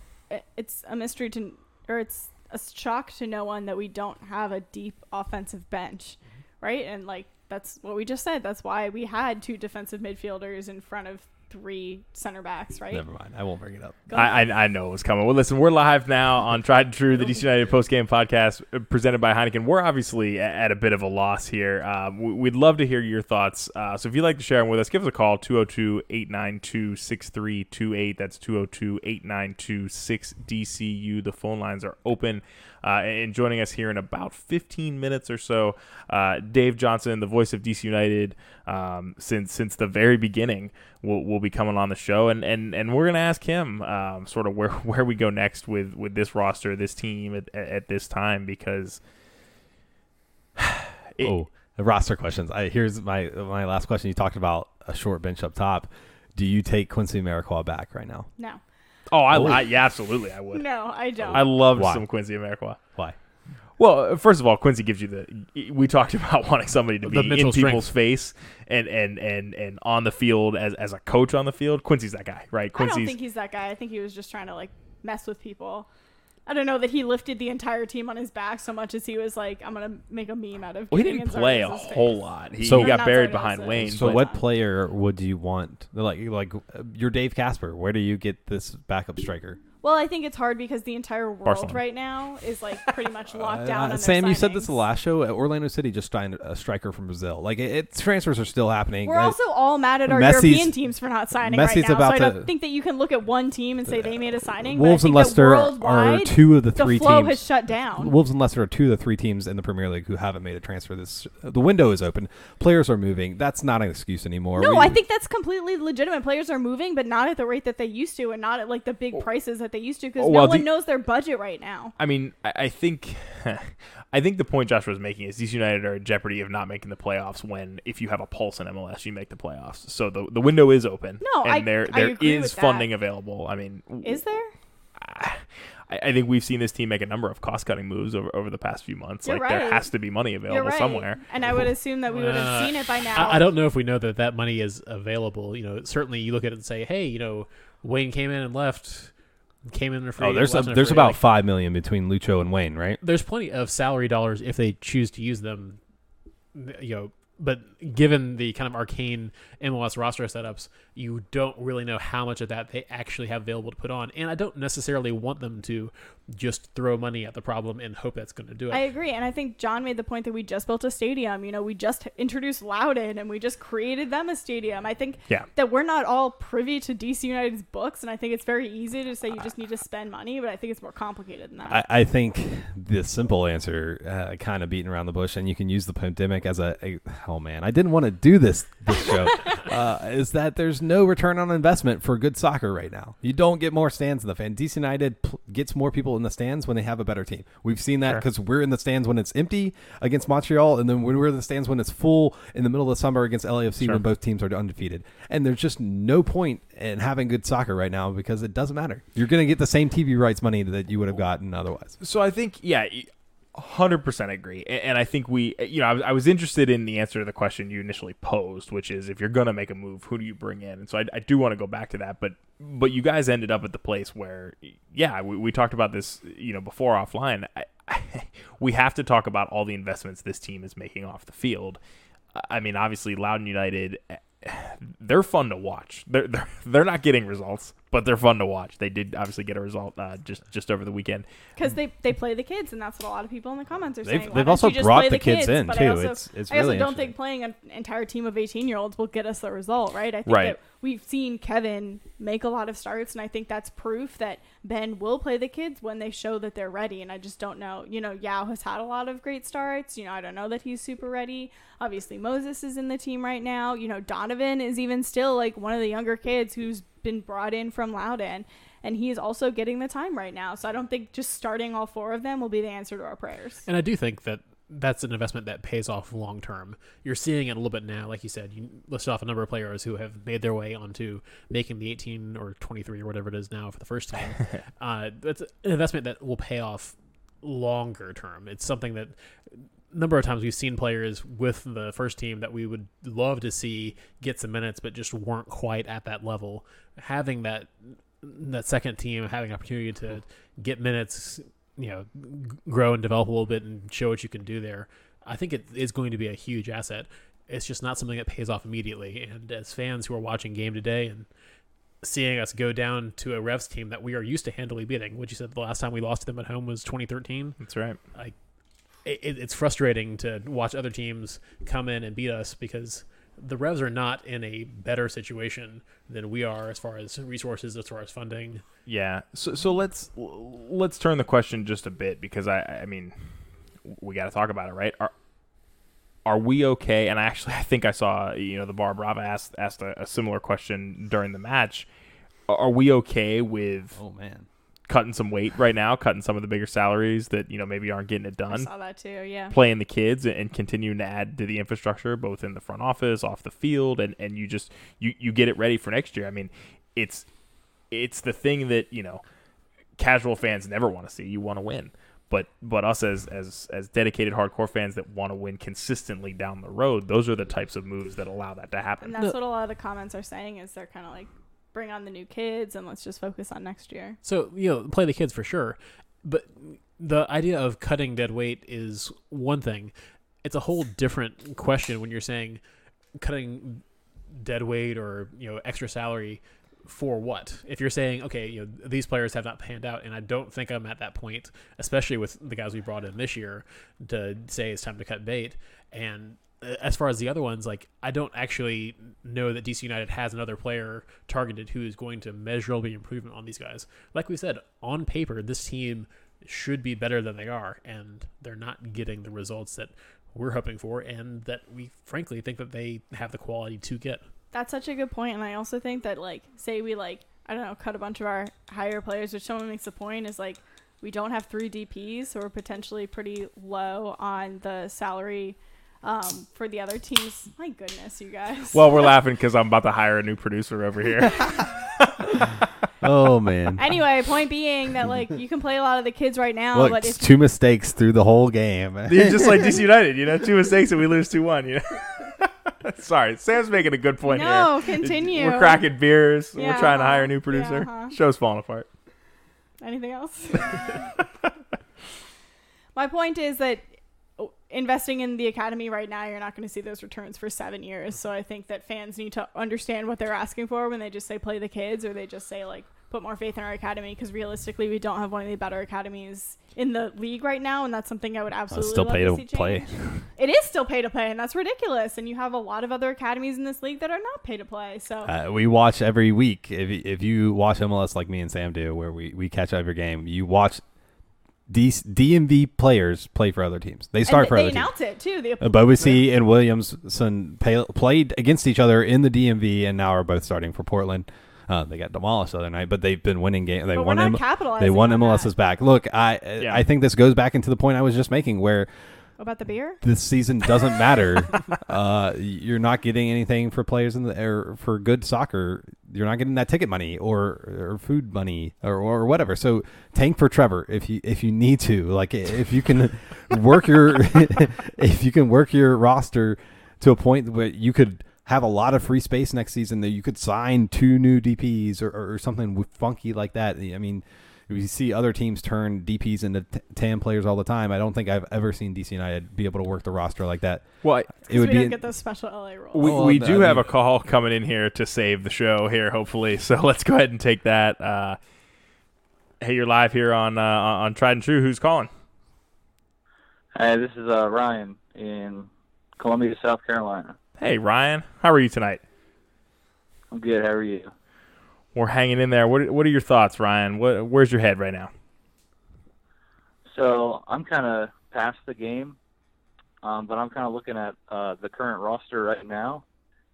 it's a mystery to or it's a shock to no one that we don't have a deep offensive bench, mm-hmm. right? And like that's what we just said. That's why we had two defensive midfielders in front of three center backs, right? Never mind. I won't bring it up. I. I I know it was coming. Well, listen, we're live now on Tried and True, the DC United post game podcast uh, presented by Heineken. We're obviously at a bit of a loss here. Um, we- we'd love to hear your thoughts. Uh, so if you'd like to share them with us, give us a call 202 892 6328. That's 202 892 6DCU. The phone lines are open. Uh, and joining us here in about 15 minutes or so, uh, Dave Johnson, the voice of DC United um, since since the very beginning, will, will be coming on the show, and, and, and we're gonna ask him um, sort of where, where we go next with, with this roster, this team at, at, at this time, because it- oh, the roster questions. I here's my my last question. You talked about a short bench up top. Do you take Quincy Amarikwa back right now? No. oh, I, Oh. I yeah, absolutely, I would. No, I don't. I loved Why? some Quincy Amarikwa. Why? Well, first of all, Quincy gives you the. We talked about wanting somebody to The be mental in people's face and and and and on the field as as a coach on the field. Quincy's that guy, right? I don't think he's that guy. I think he was just trying to like mess with people. I don't know that he lifted the entire team on his back so much as he was like, I'm gonna make a meme out of. well, he didn't play a Zardes' face. whole lot. He, So- he got buried Zardes, behind uh, Wayne. So but- what player would you want? Like like uh, you're Dave Kasper. Where do you get this backup striker? Well, I think it's hard because the entire world Barcelona. right now is like pretty much locked Uh, down. on their Sam, you said this the last show. Orlando City just signed a striker from Brazil. Like it, it transfers are still happening. We're Uh, also all mad at our Messi's- European teams for not signing Messi's right now. about so I don't think that you can look at one team and say they made a signing. Wolves and think that Leicester are two of the three the flow teams. has shut down. Wolves and Leicester are two of the three teams in the Premier League who haven't made a transfer. This the window is open. Players are moving. That's not an excuse anymore. No, We- I think that's completely legitimate. Players are moving, but not at the rate that they used to, and not at like the big prices that they used to, because well, no one the- knows their budget right now. I mean, I, I think, I think the point Joshua was making is DC United are in jeopardy of not making the playoffs. When if you have a pulse in MLS, you make the playoffs. So the the window is open. No, and I- there I there agree is with that. funding available. I mean, Is there? I, I think we've seen this team make a number of cost cutting moves over, over the past few months. You're like there has to be money available right. somewhere. And I would assume that we would have Uh, seen it by now. I, I don't know if we know that that money is available. You know, certainly you look at it and say, hey, you know, Wayne came in and left, came in for. Oh, there's a, there's free. about Like, five million between Lucho and Wayne, right? there's plenty of salary dollars if they choose to use them. You know, but given the kind of arcane MLS roster setups, you don't really know how much of that they actually have available to put on. And I don't necessarily want them to just throw money at the problem and hope that's going to do it. I agree, and I think John made the point that we just built a stadium. You know, we just introduced Loudoun, and we just created them a stadium. I think Yeah. that we're not all privy to DC United's books, and I think it's very easy to say you just need to spend money, but I think it's more complicated than that. I, I think the simple answer, uh, kind of beating around the bush, and you can use the pandemic as a, a oh man, I didn't want to do this this show, uh, is that there's no return on investment for good soccer right now. You don't get more stands in the fan. DC United pl- gets more people in the stands when they have a better team. We've seen that Sure. because we're in the stands when it's empty against Montreal, and then when we're in the stands when it's full in the middle of the summer against LAFC Sure. when both teams are undefeated. And there's just no point in having good soccer right now because it doesn't matter. You're going to get the same TV rights money that you would have gotten otherwise. So I think, yeah, hundred percent agree, A- and I think we, you know, I was, interested in the answer to the question you initially posed, which is if you're gonna make a move, who do you bring in? And so I, I do want to go back to that, but but you guys ended up at the place where, yeah, we, we talked about this, you know, before offline. I, we have to talk about all the investments this team is making off the field. I mean, obviously, Loudoun United, eh, they're fun to watch. They're they're, they're not getting results, but they're fun to watch. They did obviously get a result uh, just just over the weekend. because they, they play the kids, and that's what a lot of people in the comments are They've- saying. Why they've also brought the kids in, But too. I also, It's- it's I also don't think playing an entire team of 18 year olds will get us the result, right? I think Right. that we've seen Kevin make a lot of starts, and I think that's proof that Ben will play the kids when they show that they're ready. And I just don't know. You know, Yow has had a lot of great starts. You know, I don't know that he's super ready. Obviously, Moses is in the team right now. You know, Donovan is even still like one of the younger kids who's been brought in from Loudoun. And he is also getting the time right now. So I don't think just starting all four of them will be the answer to our prayers. And I do think that that's an investment that pays off long term. You're seeing it a little bit now, like you said. You listed off a number of players who have made their way onto making the 18 or 23 or whatever it is now for the first time. uh, that's an investment that will pay off longer term. It's something that a number of times we've seen players with the first team that we would love to see get some minutes, but just weren't quite at that level. Having that that second team having opportunity to get minutes, you know, grow and develop a little bit and show what you can do there. I think it is going to be a huge asset. It's just not something that pays off immediately. And as fans who are watching game today and seeing us go down to a Revs team that we are used to handily beating, what you said the last time we lost to them at home was 2013. That's right. I, it, it's frustrating to watch other teams come in and beat us because the Revs are not in a better situation than we are as far as resources, as far as funding. Yeah. So so let's let's turn the question just a bit because I I mean we got to talk about it, right? Are are we okay? And I actually I think I saw you know the Barra Brava asked asked a, a similar question during the match. Are we okay with? Oh man. Cutting some weight right now, cutting some of the bigger salaries that you know maybe aren't getting it done. I done. saw that too. Yeah. Playing the kids and- and continuing to add to the infrastructure, both in the front office, off the field, and, and you just you, you get it ready for next year. I mean, it's it's the thing that you know casual fans never want to see. You want to win, but but us as as as dedicated hardcore fans that want to win consistently down the road, those are the types of moves that allow that to happen. And that's what a lot of the comments are saying is they're kind of like bring on the new kids and let's just focus on next year. So you know, play the kids for sure, but the idea of cutting dead weight is one thing. It's a whole different question when you're saying cutting dead weight or you know extra salary for what? If you're saying okay, you know these players have not panned out, and I don't think I'm at that point, especially with the guys we brought in this year, to say it's time to cut bait. And as far as the other ones, like I don't actually know that DC United has another player targeted who is going to measurably improvement on these guys. Like we said, on paper, this team should be better than they are, and they're not getting the results that we're hoping for, and that we frankly think that they have the quality to get. That's such a good point, and I also think that like say we like I don't know cut a bunch of our higher players, which someone makes a point is like we don't have three DPS, so we're potentially pretty low on the salary um, for the other teams. My goodness, you guys. Well, we're laughing because I'm about to hire a new producer over here. Oh man. anyway, point being that like you can play a lot of the kids right now, Look, but it's two mistakes through the whole game. You're just like DC United, you know, two mistakes and we lose two one. You know. Sorry, Sam's making a good point No, here. continue. We're cracking beers. Yeah, we're trying to hire a new producer. Yeah, uh-huh. Show's falling apart. Anything else? My point is that investing in the academy right now, you're not going to see those returns for seven years. So I think that fans need to understand what they're asking for when they just say play the kids or they just say like put more faith in our academy because realistically we don't have one of the better academies in the league right now and that's something I would absolutely still pay to to play. It is still pay to play and that's ridiculous and you have a lot of other academies in this league that are not pay to play. So Uh, we watch every week. If if you watch MLS like me and Sam do, where we, we catch every game, you watch D- DMV players play for other teams. They start and for they other teams. announce it too. The Uh, Ebobisse and Williamson pay, played against each other in the DMV, and now are both starting for Portland. Uh, they got demolished the other night, but they've been winning games. They But we're won. not M- they won on MLS's back. Look, I I think this goes back into the point I was just making, where about the beer? this season doesn't matter. uh, you're not getting anything for players in the or for good soccer. You're not getting that ticket money or or food money or, or whatever. So tank for Trevor if you if you need to. Like if you can work your if you can work your roster to a point where you could have a lot of free space next season that you could sign two new DPs or, or, or something funky like that. I mean, we see other teams turn DPs into t- TAM players all the time. I don't think I've ever seen DC United be able to work the roster like that. Well, I- it 'Cause would we be don't get those special LA rules. We, Well, we I do have mean- a call coming in here to save the show here, hopefully. So let's go ahead and take that. Uh, hey, you're live here on uh, on Tried and True. Who's calling? Hey, this is uh, Ryan in Columbia, South Carolina. Hey, Ryan. How are you tonight? I'm good. How are you? We're hanging in there. What What are your thoughts, Ryan? What Where's your head right now? So I'm kind of past the game, um, but I'm kind of looking at uh, the current roster right now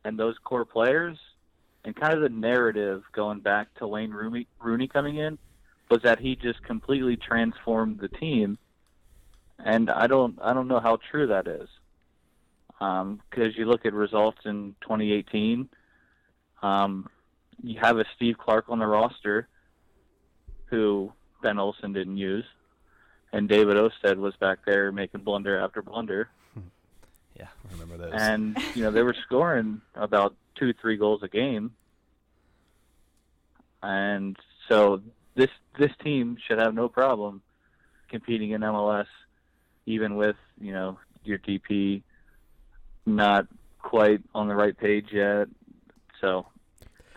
and those core players, and kind of the narrative going back to Wayne Rooney, Rooney coming in was that he just completely transformed the team, and I don't I don't know how true that is. Because you look at results in 2018, um, you have a Steve Clark on the roster, who Ben Olsen didn't use, and David Ousted was back there making blunder after blunder. Yeah, I remember those. And you know they were scoring about two, three goals a game, and so this this team should have no problem competing in MLS, even with you know your DP not quite on the right page yet. So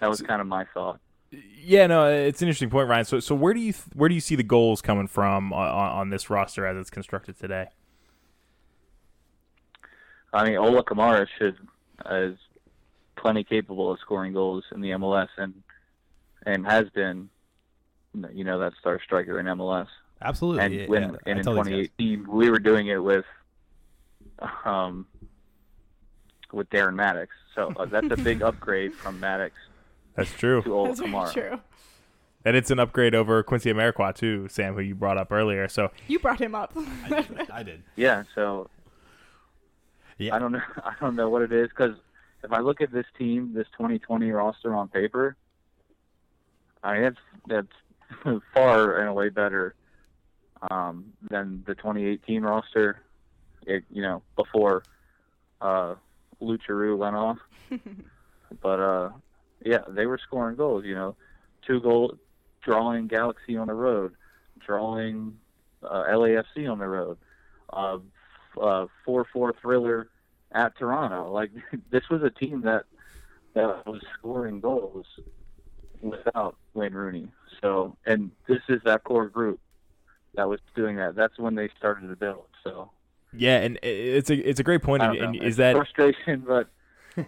that was kind of my thought. Yeah, no, it's an interesting point, Ryan. So, so where do you where do you see the goals coming from on, on this roster as it's constructed today? I mean, Ola Kamara should is plenty capable of scoring goals in the MLS and and has been, you know, that star striker in MLS. Absolutely, And yeah, when yeah, and in tell 2018, we were doing it with um with Darren Mattocks. So uh, that's a big upgrade from Mattocks That's true. to Ola That's very Kamara. true. And it's an upgrade over Quincy Amarikwa too, Sam, who you brought up earlier. So You brought him up. I did. Yeah, so yeah. I don't know. I don't know what it is because if I look at this team, this 2020 roster on paper, I mean that's that's far and away better um, than the 2018 roster. It, you know, before uh, Lucharu went off, but uh, yeah, they were scoring goals. You know, two goal drawing Galaxy on the road, drawing uh, LAFC on the road, uh, uh, four-four thriller at Toronto. Like this was a team that that was scoring goals without Wayne Rooney. So, and this is that core group that was doing that. That's when they started to build. So, yeah, and it's a it's a great point. And, don't and is that frustration? But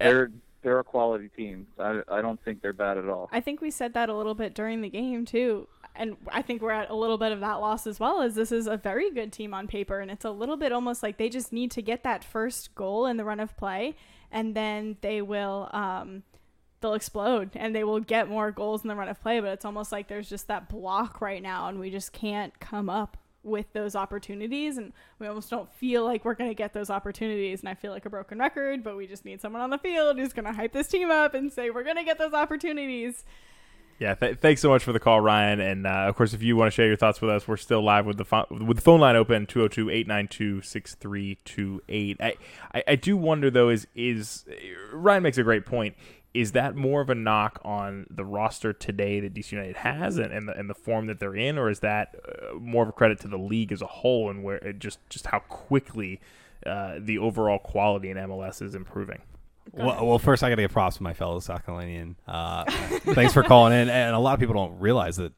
they're they're a quality team. I I don't think they're bad at all. I think we said that a little bit during the game too. And I think we're at a little bit of that loss as well as this is a very good team on paper and it's a little bit almost like they just need to get that first goal in the run of play and then they will um they'll explode and they will get more goals in the run of play, but it's almost like there's just that block right now and we just can't come up with those opportunities and we almost don't feel like we're going to get those opportunities and I feel like a broken record, but we just need someone on the field who's going to hype this team up and say we're going to get those opportunities. Yeah, th- thanks so much for the call, Ryan. And uh, of course, if you want to share your thoughts with us, we're still live with the pho- with the phone line open 202-892-6328. I, I I do wonder though is is Ryan makes a great point. Is that more of a knock on the roster today that DC United has and, and, the, and the form that they're in, or is that uh, more of a credit to the league as a whole and where it just just how quickly uh, the overall quality in MLS is improving? Well, well, first I got to give props to my fellow South Carolinian. Uh, thanks for calling in. And a lot of people don't realize that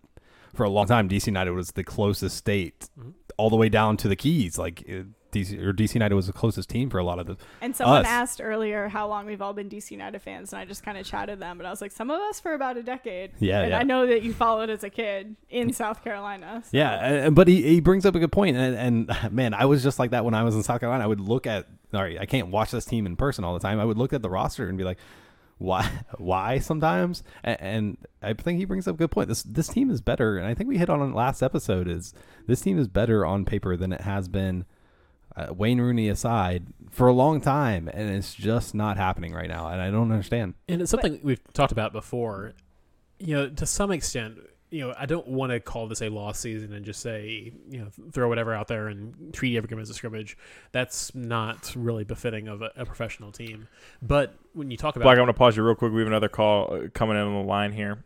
for a long time, DC United was the closest state, all the way down to the Keys. Like uh, DC or DC United was the closest team for a lot of the. And someone us. asked earlier how long we've all been DC United fans, and I just kind of chatted them, but I was like, some of us for about a decade. Yeah, and yeah. I know that you followed as a kid in South Carolina. so- Yeah, but he, he brings up a good point, and, and man, I was just like that when I was in South Carolina. I would look at, all right, I can't watch this team in person all the time. I would look at the roster and be like, why, why sometimes? And, and I think he brings up a good point. This this team is better, and I think we hit on it last episode. Is this team is better on paper than it has been, uh, Wayne Rooney aside, for a long time, and it's just not happening right now, and I don't understand. And it's something we've talked about before. You know, to some extent, you know, I don't want to call this a lost season and just say, you know, throw whatever out there and treat every game as a scrimmage. That's not really befitting of a, a professional team. But when you talk about Black, I'm going to pause you real quick. We have another call uh, coming in on the line here.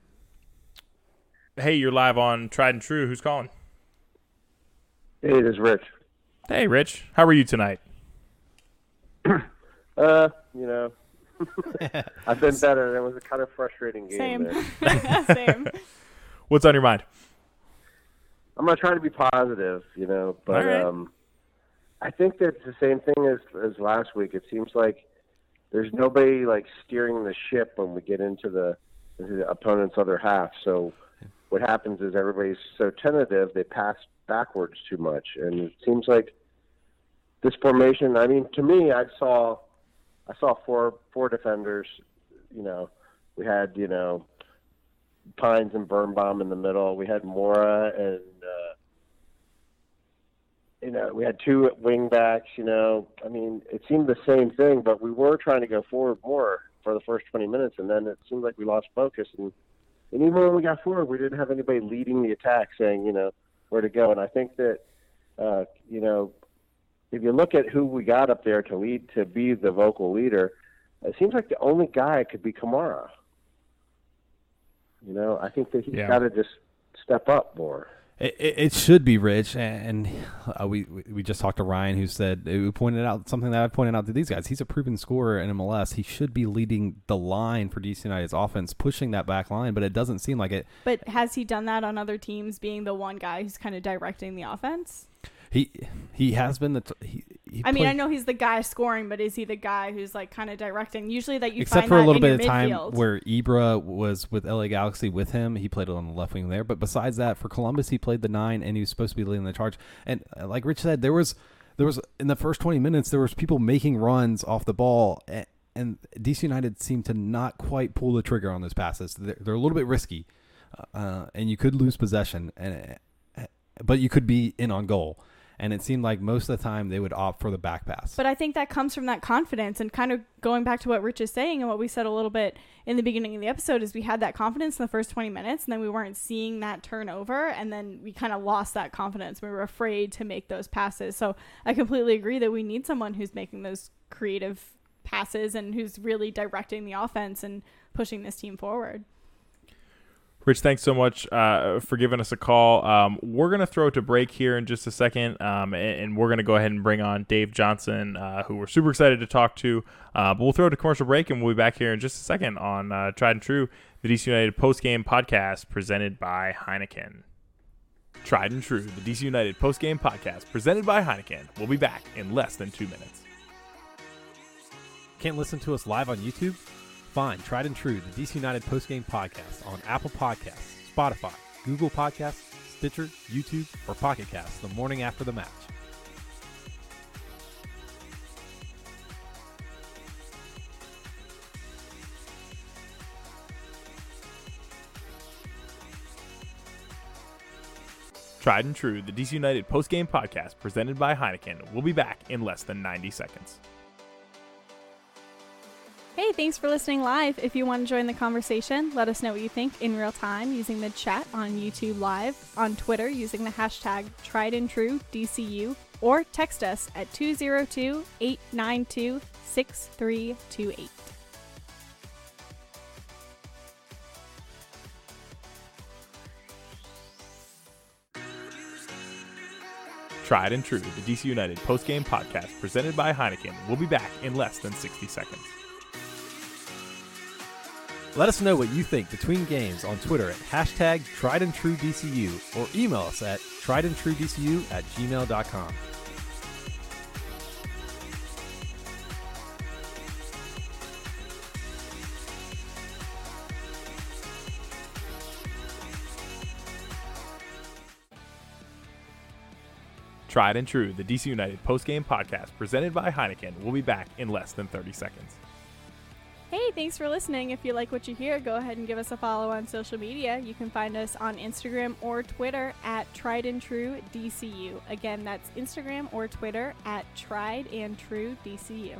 Hey, you're live on Tried and True. Who's calling? Hey, this is Rich. Hey, Rich. How are you tonight? Uh, you know, I've been better. It was a kind of frustrating game. Same. Same. What's on your mind? I'm not trying to be positive, you know, but All right. um, I think that it's the same thing as as last week. It seems like there's nobody like steering the ship when we get into the, into the opponent's other half. So what happens is everybody's so tentative they pass backwards too much, and it seems like this formation. I mean, to me, I saw I saw four four defenders. You know, we had you know Pines and Birnbaum in the middle. We had Mora and uh, you know, we had two wing backs. You know, I mean, it seemed the same thing, but we were trying to go forward more for the first 20 minutes, and then it seemed like we lost focus. And, and even when we got forward, we didn't have anybody leading the attack, saying, you know, where to go. And I think that, uh, you know, if you look at who we got up there to lead to be the vocal leader, it seems like the only guy could be Kamara. You know, I think that he's Yeah. got to just step up more. It, it, should be rich, and uh, we we- we just talked to Ryan, who said who pointed out something that I pointed out to these guys. He's a proven scorer in MLS. He should be leading the line for DC United's offense, pushing that back line, but it doesn't seem like it. But has he done that on other teams, being the one guy who's kind of directing the offense? He he has been the t- he, I mean, I know he's the guy scoring, but is he the guy who's like kind of directing? Usually, that you except find for a little bit of time midfield. where Ibra was with LA Galaxy with him. He played it on the left wing there, but besides that, for Columbus, he played the nine, and he was supposed to be leading the charge. And uh, like Rich said, there was there was in the first twenty minutes there was people making runs off the ball. And, and DC United seemed to not quite pull the trigger on those passes. They're, they're a little bit risky, uh, and you could lose possession, and uh, but you could be in on goal. And it seemed like most of the time they would opt for the back pass. But I think that comes from that confidence and kind of going back to what Rich is saying and what we said a little bit in the beginning of the episode is we had that confidence in the first 20 minutes and then we weren't seeing that turnover and then we kind of lost that confidence. We were afraid to make those passes. So I completely agree that we need someone who's making those creative passes and who's really directing the offense and pushing this team forward. Rich, thanks so much uh, for giving us a call. Um, we're going to throw it to break here in just a second, um, and, and we're going to go ahead and bring on Dave Johnson, uh, who we're super excited to talk to. Uh, but we'll throw it to commercial break, and we'll be back here in just a second on uh, Tried and True, the DC United post-game podcast presented by Heineken. Tried and True, the DC United post-game podcast presented by Heineken. We'll be back in less than two minutes. Can't listen to us live on YouTube? Fine, tried and true, the DC United postgame podcast on Apple Podcasts, Spotify, Google Podcasts, Stitcher, YouTube, or Pocket Casts the morning after the match. Tried and True, the DC United post-game podcast presented by Heineken. We'll be back in less than 90 seconds. Hey, thanks for listening live. If you want to join the conversation, let us know what you think in real time using the chat on YouTube Live, on Twitter using the hashtag tried and true DCU, or text us at 202 892 6328. Tried and True, the DC United post-game podcast presented by Heineken. We'll be back in less than 60 seconds. Let us know what you think between games on Twitter at hashtag tried and true DCU or email us at triedandtruedcu at gmail.com. Tried and True, the DC United post-game podcast presented by Heineken. We'll be back in less than 30 seconds. Thanks for listening. If you like what you hear, go ahead and give us a follow on social media. You can find us on Instagram or Twitter at Tried and True DCU. Again, that's Instagram or Twitter at Tried and True DCU.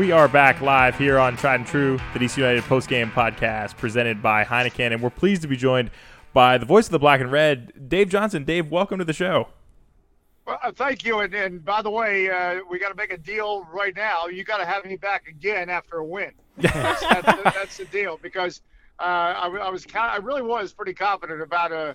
We are back live here on Tried and True, the DC United post-game podcast presented by Heineken, and we're pleased to be joined by the voice of the black and red, Dave Johnson. Dave, welcome to the show. Well, uh, thank you. And, and by the way, uh, we got to make a deal right now. You got to have me back again after a win. that's, that's, the, that's the deal because uh, I, I was I really was pretty confident about a,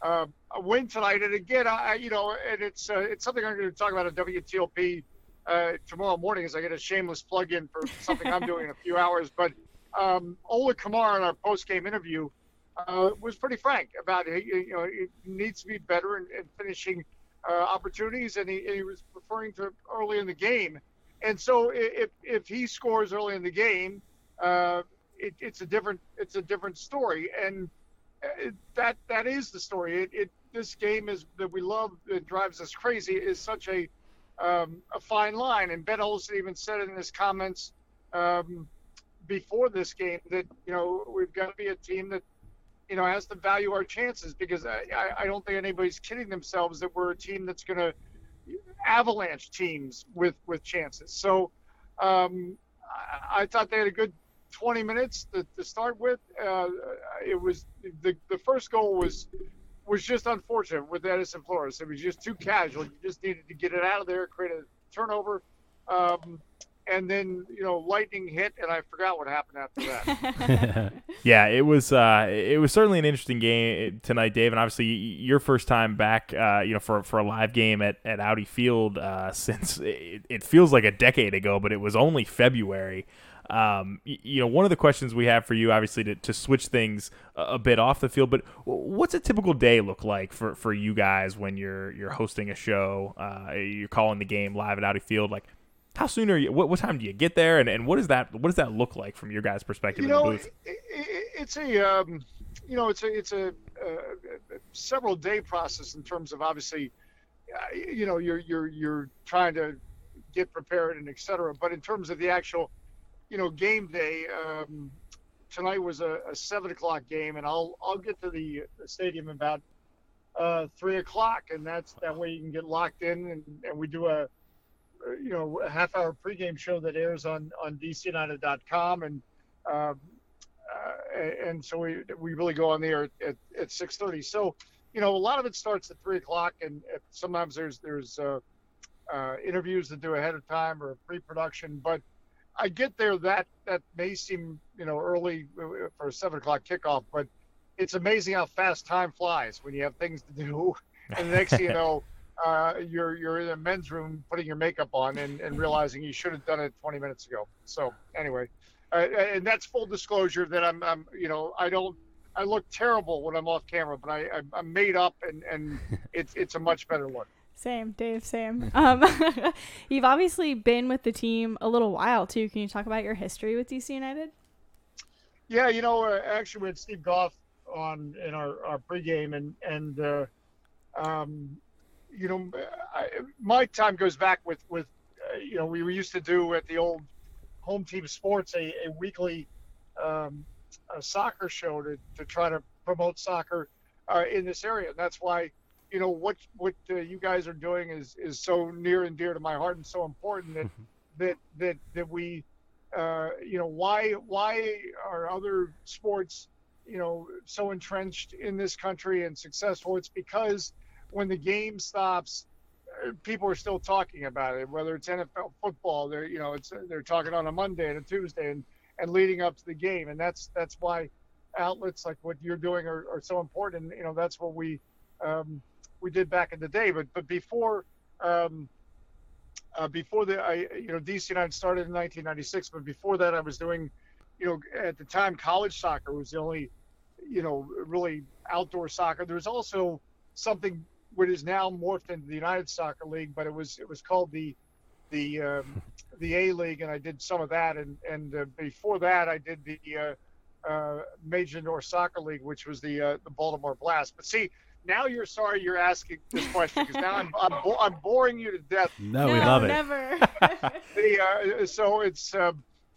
a, a win tonight. And again, I you know, and it's uh, it's something I'm going to talk about at WTOP uh, tomorrow morning as I get a shameless plug in for something I'm doing in a few hours. But um, Ola Kamar in our post game interview uh, was pretty frank about it. You know, it needs to be better in, in finishing uh, opportunities, and he, and he was referring to early in the game. And so, if if he scores early in the game, uh, it, it's a different it's a different story, and uh, that that is the story. It, it this game is that we love that drives us crazy is such a um, a fine line. And Ben Olsen even said in his comments um, before this game that you know we've got to be a team that you know has to value our chances because I, I, don't think anybody's kidding themselves that we're a team that's going to avalanche teams with with chances. So um, I, I thought they had a good 20 minutes to, to start with. Uh, it was the the first goal was was just unfortunate with Edison Flores. It was just too casual. You just needed to get it out of there, create a turnover. Um, and then you know lightning hit and i forgot what happened after that yeah it was uh it was certainly an interesting game tonight dave and obviously your first time back uh you know for for a live game at at audi field uh since it, it feels like a decade ago but it was only february um, you know, one of the questions we have for you, obviously, to, to switch things a, bit off the field, but what's a typical day look like for, for you guys when you're you're hosting a show, uh, you're calling the game live at Audi Field? Like, how soon are you? What, what time do you get there, and, and what does that what does that look like from your guys' perspective you in know, the booth? It, it, it's a um, you know, it's a it's a, a, a several day process in terms of obviously, uh, you know, you're you're you're trying to get prepared and et cetera. But in terms of the actual you know, game day. Um, tonight was a, a, seven o'clock game, and I'll I'll get to the, stadium about uh, three o'clock, and that's that way you can get locked in, and, and we do a you know a half hour pregame show that airs on on DCUnited.com, and um, uh, and so we we really go on the air at, at, 6:30. So you know a lot of it starts at three o'clock, and sometimes there's there's uh, uh, interviews to do ahead of time or pre-production, but I get there. That that may seem you know early for a seven o'clock kickoff, but it's amazing how fast time flies when you have things to do. And the next thing you know, uh, you're you're in a men's room putting your makeup on and, and realizing you should have done it 20 minutes ago. So anyway, uh, and that's full disclosure that I'm I'm you know I don't I look terrible when I'm off camera, but I I'm made up and and it's it's a much better look. Same, Dave, same. Um, you've obviously been with the team a little while too. Can you talk about your history with DC United? Yeah, you know, uh, actually, we had Steve Goff on in our, our pregame, and and uh, um, you know, I, my time goes back with with uh, you know we used to do at the old home team sports a, a weekly um, a soccer show to, to try to promote soccer uh, in this area. And that's why you know what what uh, you guys are doing is is so near and dear to my heart and so important that Mm-hmm. that that that we uh, you know why why are other sports you know so entrenched in this country and successful? It's because when the game stops uh, people are still talking about it whether it's NFL football they're you know it's they're talking on a Monday and a Tuesday and and leading up to the game. And that's that's why outlets like what you're doing are, are so important. And you know that's what we um, we did back in the day. But but before um, uh, before the I you know DC United started in 1996, but before that I was doing you know at the time college soccer was the only you know really outdoor soccer. There was also something what is now morphed into the United Soccer League, but it was it was called the the um, the A League, and I did some of that. And and uh, before that, I did the uh, uh, Major Indoor Soccer League, which was the uh, the Baltimore Blast. But see, now you're sorry you're asking this question because now I'm I'm, bo- I'm, boring you to death. No, we love it. Never. the, uh, so it's uh,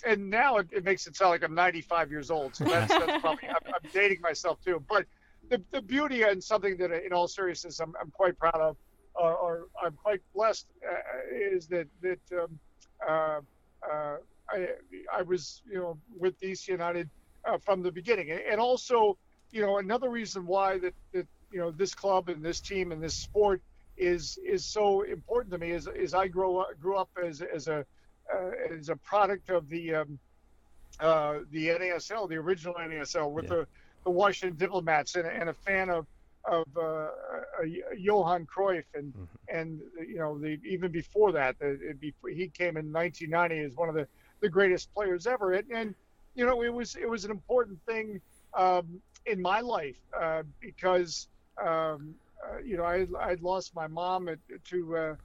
and now it, it, makes it sound like I'm 95 years old. So that's, that's probably I'm, I'm, dating myself too. But the, the beauty and something that in all seriousness I'm, I'm quite proud of, or, or I'm quite blessed, uh, is that that um, uh, uh, I I was you know with DC United uh, from the beginning, and also you know another reason why that that you know this club and this team and this sport is is so important to me is is I grew up grew up as as a uh, as a product of the um, uh, the NASL, the original NASL, with yeah. the the Washington Diplomats, and, and a fan of of uh, uh Johan Cruyff, and mm-hmm. and you know the even before that, the, before, he came in 1990 as one of the the greatest players ever, and, and you know it was it was an important thing um, in my life uh, because um, uh, you know, I I'd lost my mom at, to uh,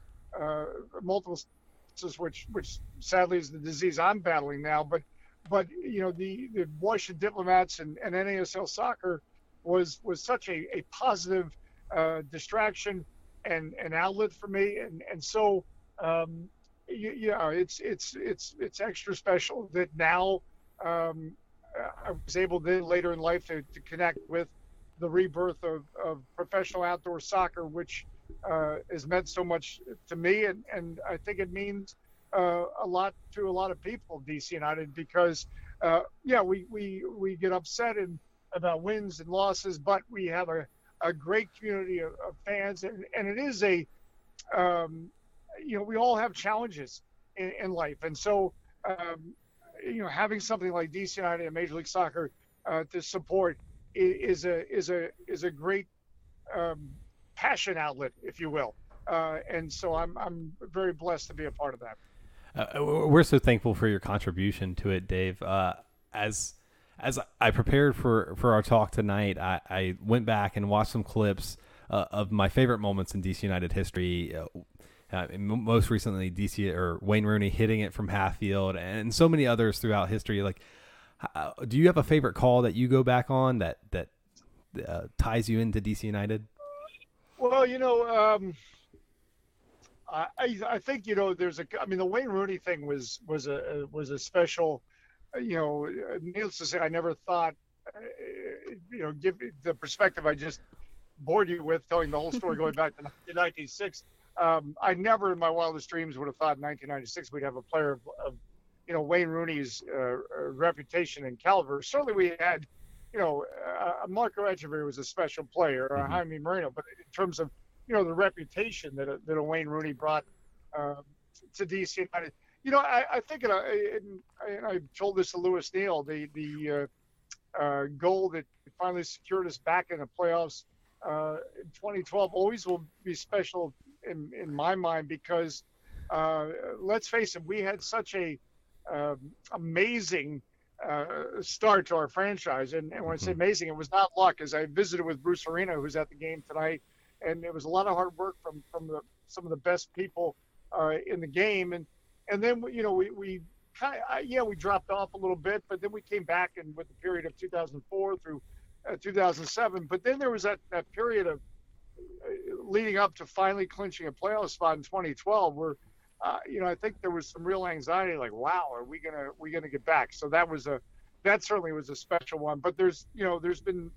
uh, multiple sclerosis, which which sadly is the disease I'm battling now. But but you know, the the Washington Diplomats and, and NASL soccer was was such a, a positive uh, distraction and an outlet for me, and and so um, you, you know it's it's it's it's extra special that now um, I was able then later in life to, to connect with the rebirth of, of professional outdoor soccer, which uh, has meant so much to me, and, and I think it means uh, a lot to a lot of people, DC United, because uh, yeah, we, we we get upset about wins and losses, but we have a, a great community of, of fans, and, and it is a um, you know we all have challenges in, in life, and so um, you know having something like DC United and Major League Soccer uh, to support is a is a is a great um, passion outlet, if you will. Uh, and so I'm I'm very blessed to be a part of that. Uh, we're so thankful for your contribution to it, Dave. Uh, as as I prepared for, for our talk tonight, I, I went back and watched some clips uh, of my favorite moments in DC United history. Uh, uh, most recently, DC or Wayne Rooney hitting it from half field, and so many others throughout history. Like, uh, do you have a favorite call that you go back on that that uh, ties you into DC United? Well, you know, um, I I think you know there's a I mean the Wayne Rooney thing was was a was a special, you know, needless to say I never thought, uh, you know, give the perspective I just bored you with telling the whole story going back to 1996. Um, I never in my wildest dreams would have thought in 1996 we'd have a player of, of you know Wayne Rooney's uh, uh, reputation in caliber. Certainly, we had, you know, uh, Marco Etcheverry was a special player, uh, mm-hmm. Jaime Moreno, but in terms of you know the reputation that a, that a Wayne Rooney brought um, to DC United, you know, I, I think, and I, I, told this to Lewis Neal, the the uh, uh, goal that finally secured us back in the playoffs uh, in 2012 always will be special in in my mind because uh, let's face it, we had such a uh, amazing uh, start to our franchise. And, and when I say mm-hmm. amazing, it was not luck. As I visited with Bruce Arena, who's at the game tonight, and it was a lot of hard work from from the, some of the best people uh, in the game. And and then you know we we kind of yeah we dropped off a little bit, but then we came back and with the period of 2004 through uh, 2007. But then there was that that period of uh, leading up to finally clinching a playoff spot in 2012 where uh, you know, I think there was some real anxiety, like, wow, are we gonna we gonna get back? So that was a that certainly was a special one. But there's you know, there's been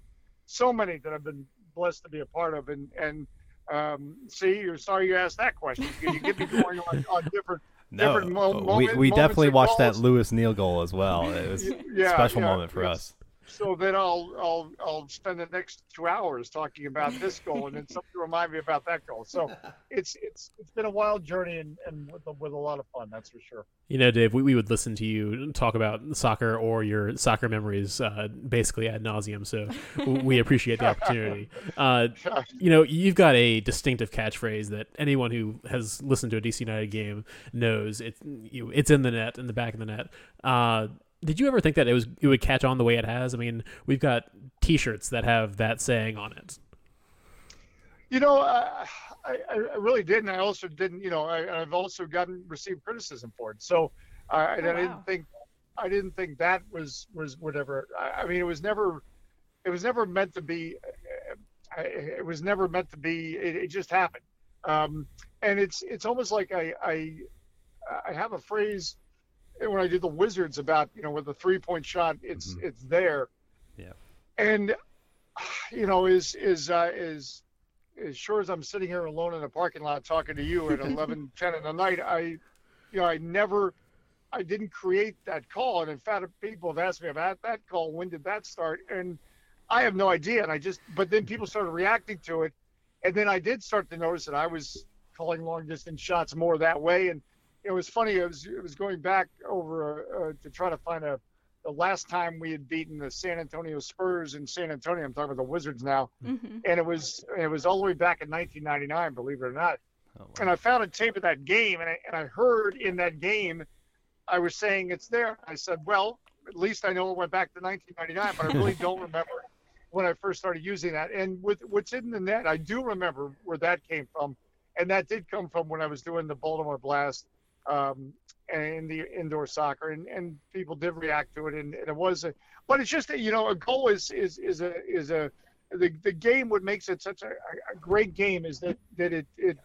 so many that I've been blessed to be a part of, and and um, see, you're sorry you asked that question you get me going on, on different. No, different mo- we, moment, we definitely watched goals. that Lewis Neal goal as well. It was yeah, a special yeah, moment for us. So then I'll I'll I'll spend the next two hours talking about this goal, and then somebody remind me about that goal. So it's it's it's been a wild journey and, and with, a, with a lot of fun, that's for sure. You know, Dave, we, we would listen to you talk about soccer or your soccer memories uh, basically ad nauseum. So we appreciate the opportunity. Uh, you know, you've got a distinctive catchphrase that anyone who has listened to a DC United game knows. It's you, it's in the net, in the back of the net. Uh, did you ever think that it was it would catch on the way it has? I mean, we've got T-shirts that have that saying on it. You know, uh, I, I really didn't. I also didn't. You know, I, have also gotten received criticism for it. So I, I Oh, wow. didn't think I didn't think that was was whatever. I, I mean, it was never it was never meant to be. uh, it was never meant to be. It, it just happened. Um, and it's it's almost like I I I have a phrase when I did the Wizards about you know with the three point shot, it's it's there. Yeah. And you know, is is uh, is as sure as I'm sitting here alone in a parking lot talking to you at 11, 10 in the night, I, you know, I never, I didn't create that call. And in fact, people have asked me about that call. When did that start? And I have no idea. And I just, but then people started reacting to it. And then I did start to notice that I was calling long distance shots more that way. And it was funny. It was, it was going back over uh, to try to find a, the last time we had beaten the San Antonio Spurs in San Antonio. I'm talking about the Wizards now Mm-hmm. and it was it was all the way back in 1999, believe it or not. Oh, And I found a tape of that game, and I, and I heard in that game, I was saying it's there. I said, well, at least I know it went back to 1999, but I really don't remember when I first started using that. And with what's in the net, I do remember where that came from, and that did come from when I was doing the Baltimore Blast um, and the indoor soccer, and, and people did react to it, and, and it was a, but it's just that you know a goal is is is a is a the the game what makes it such a, a great game is that that it it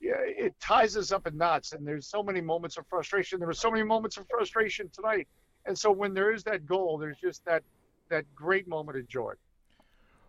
yeah, it ties us up in knots and there's so many moments of frustration. There were so many moments of frustration tonight and so when there is that goal there's just that that great moment of joy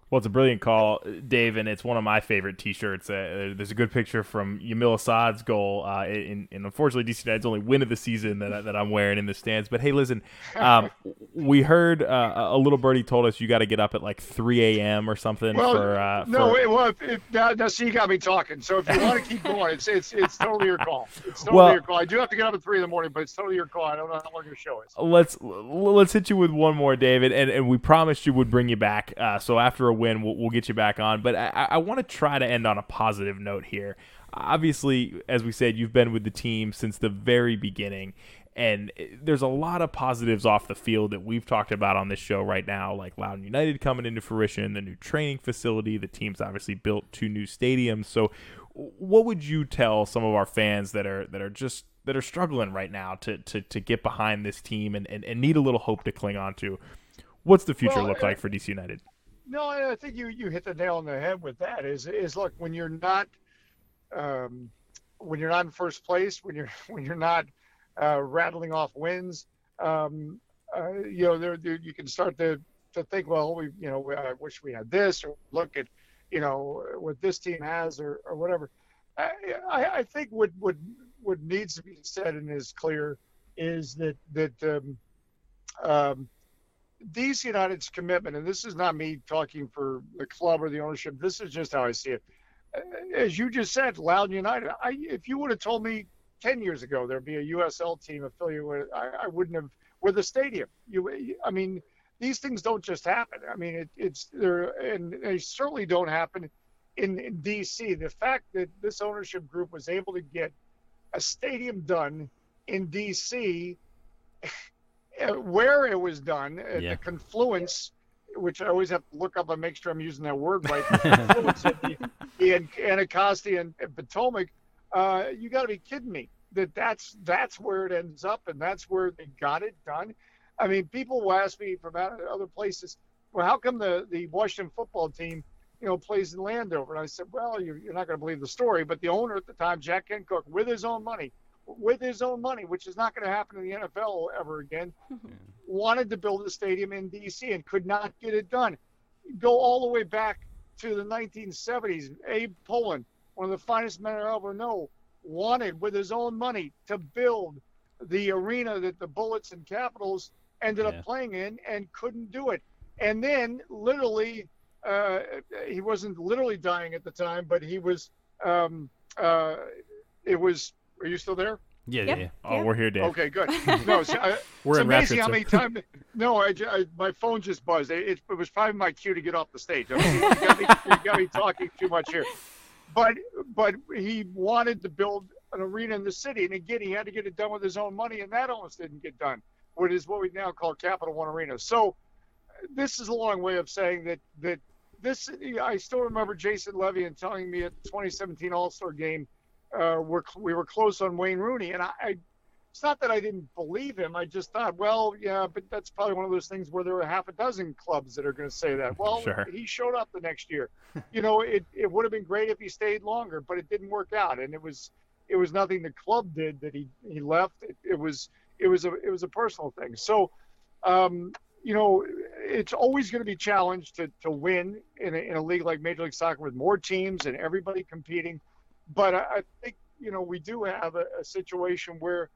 Well, it's a brilliant call, Dave, and it's one of my favorite T-shirts. Uh, there's a good picture from Yamil Asad's goal, uh, in, in unfortunately DC United's only win of the season that, that I'm wearing in the stands. But hey, listen, um, we heard uh, a little birdie told us you got to get up at like 3 a.m. or something well for. Uh, no for- it, well if, if, now, now see you got me talking so if you want to keep going it's it's it's totally your call it's totally Well- your call i do have to get up at three in the morning but it's totally your call i don't know how long your show is let's let's hit you with one more, David, and, and we promised you would bring you back. Uh, so after a win, we'll, we'll get you back on. But I, I want to try to end on a positive note here. Obviously, as we said, you've been with the team since the very beginning, and there's a lot of positives off the field that we've talked about on this show right now, like Loudoun United coming into fruition, the new training facility. The team's obviously built two new stadiums. So, what would you tell some of our fans that are that are just that are struggling right now to to, to get behind this team and, and, and need a little hope to cling on to? What's the future Well, look uh, like for DC United? No, I think you you hit the nail on the head with that. Is is look when you're not um, when you're not in first place, when you're when you're not uh, rattling off wins, um, uh, you know there, there you can start to to think, well, we you know I wish we had this, or look at you know what this team has, or or whatever. I, I, I think what what what needs to be said and is clear is that that um, um, DC United's commitment, and this is not me talking for the club or the ownership. This is just how I see it. As you just said, Loudoun United. I, if you would have told me ten years ago there'd be a USL team affiliated with, I, I wouldn't have. With a stadium, you, I mean, these things don't just happen. I mean, it, it's there, and they certainly don't happen in, in DC. The fact that this ownership group was able to get a stadium done in DC where it was done at Yeah. the confluence, which I always have to look up and make sure I'm using that word right. the the, the An- Anacostia and, and Potomac. Uh, you got to be kidding me that that's that's where it ends up and that's where they got it done. I mean, people will ask me from other places, well, how come the the Washington football team, you know, plays in Landover? And I said, well, you're, you're not going to believe the story, but the owner at the time, Jack Kent Cooke, with his own money, with his own money, which is not going to happen in the NFL ever again, wanted to build a stadium in D.C. and could not get it done. Go all the way back to the 1970s. Abe Pollin, one of the finest men I ever know, wanted with his own money to build the arena that the Bullets and Capitals ended Yeah. up playing in and couldn't do it. And then literally, uh, he wasn't literally dying at the time, but he was. Um, uh, it was. Are you still there? Yeah, Yep. yeah, yeah. Oh, we're here, Dave. Okay, good. No, so, I, We're it's in amazing Radford, how sir. many times. No, I, I- my phone just buzzed. It, it was probably my cue to get off the stage. I mean, you, got me, you got me talking too much here. But but he wanted to build an arena in the city, and again, he had to get it done with his own money, and that almost didn't get done. What is what we now call Capital One Arena. So this is a long way of saying that that this. I still remember Jason Levien telling me at the 2017 All Star Game, uh, we're we were close on Wayne Rooney, and I, I it's not that I didn't believe him. I just thought, well, yeah, but that's probably one of those things where there are half a dozen clubs that are going to say that. Well, Sure. he showed up the next year. you know, it, it would have been great if he stayed longer, but it didn't work out, and it was it was nothing the club did that he he left. It, it was it was a it was a personal thing. So, um, you know, it's always going to be challenged to to win in a, in a league like Major League Soccer with more teams and everybody competing. But I, I think you know we do have a, a situation where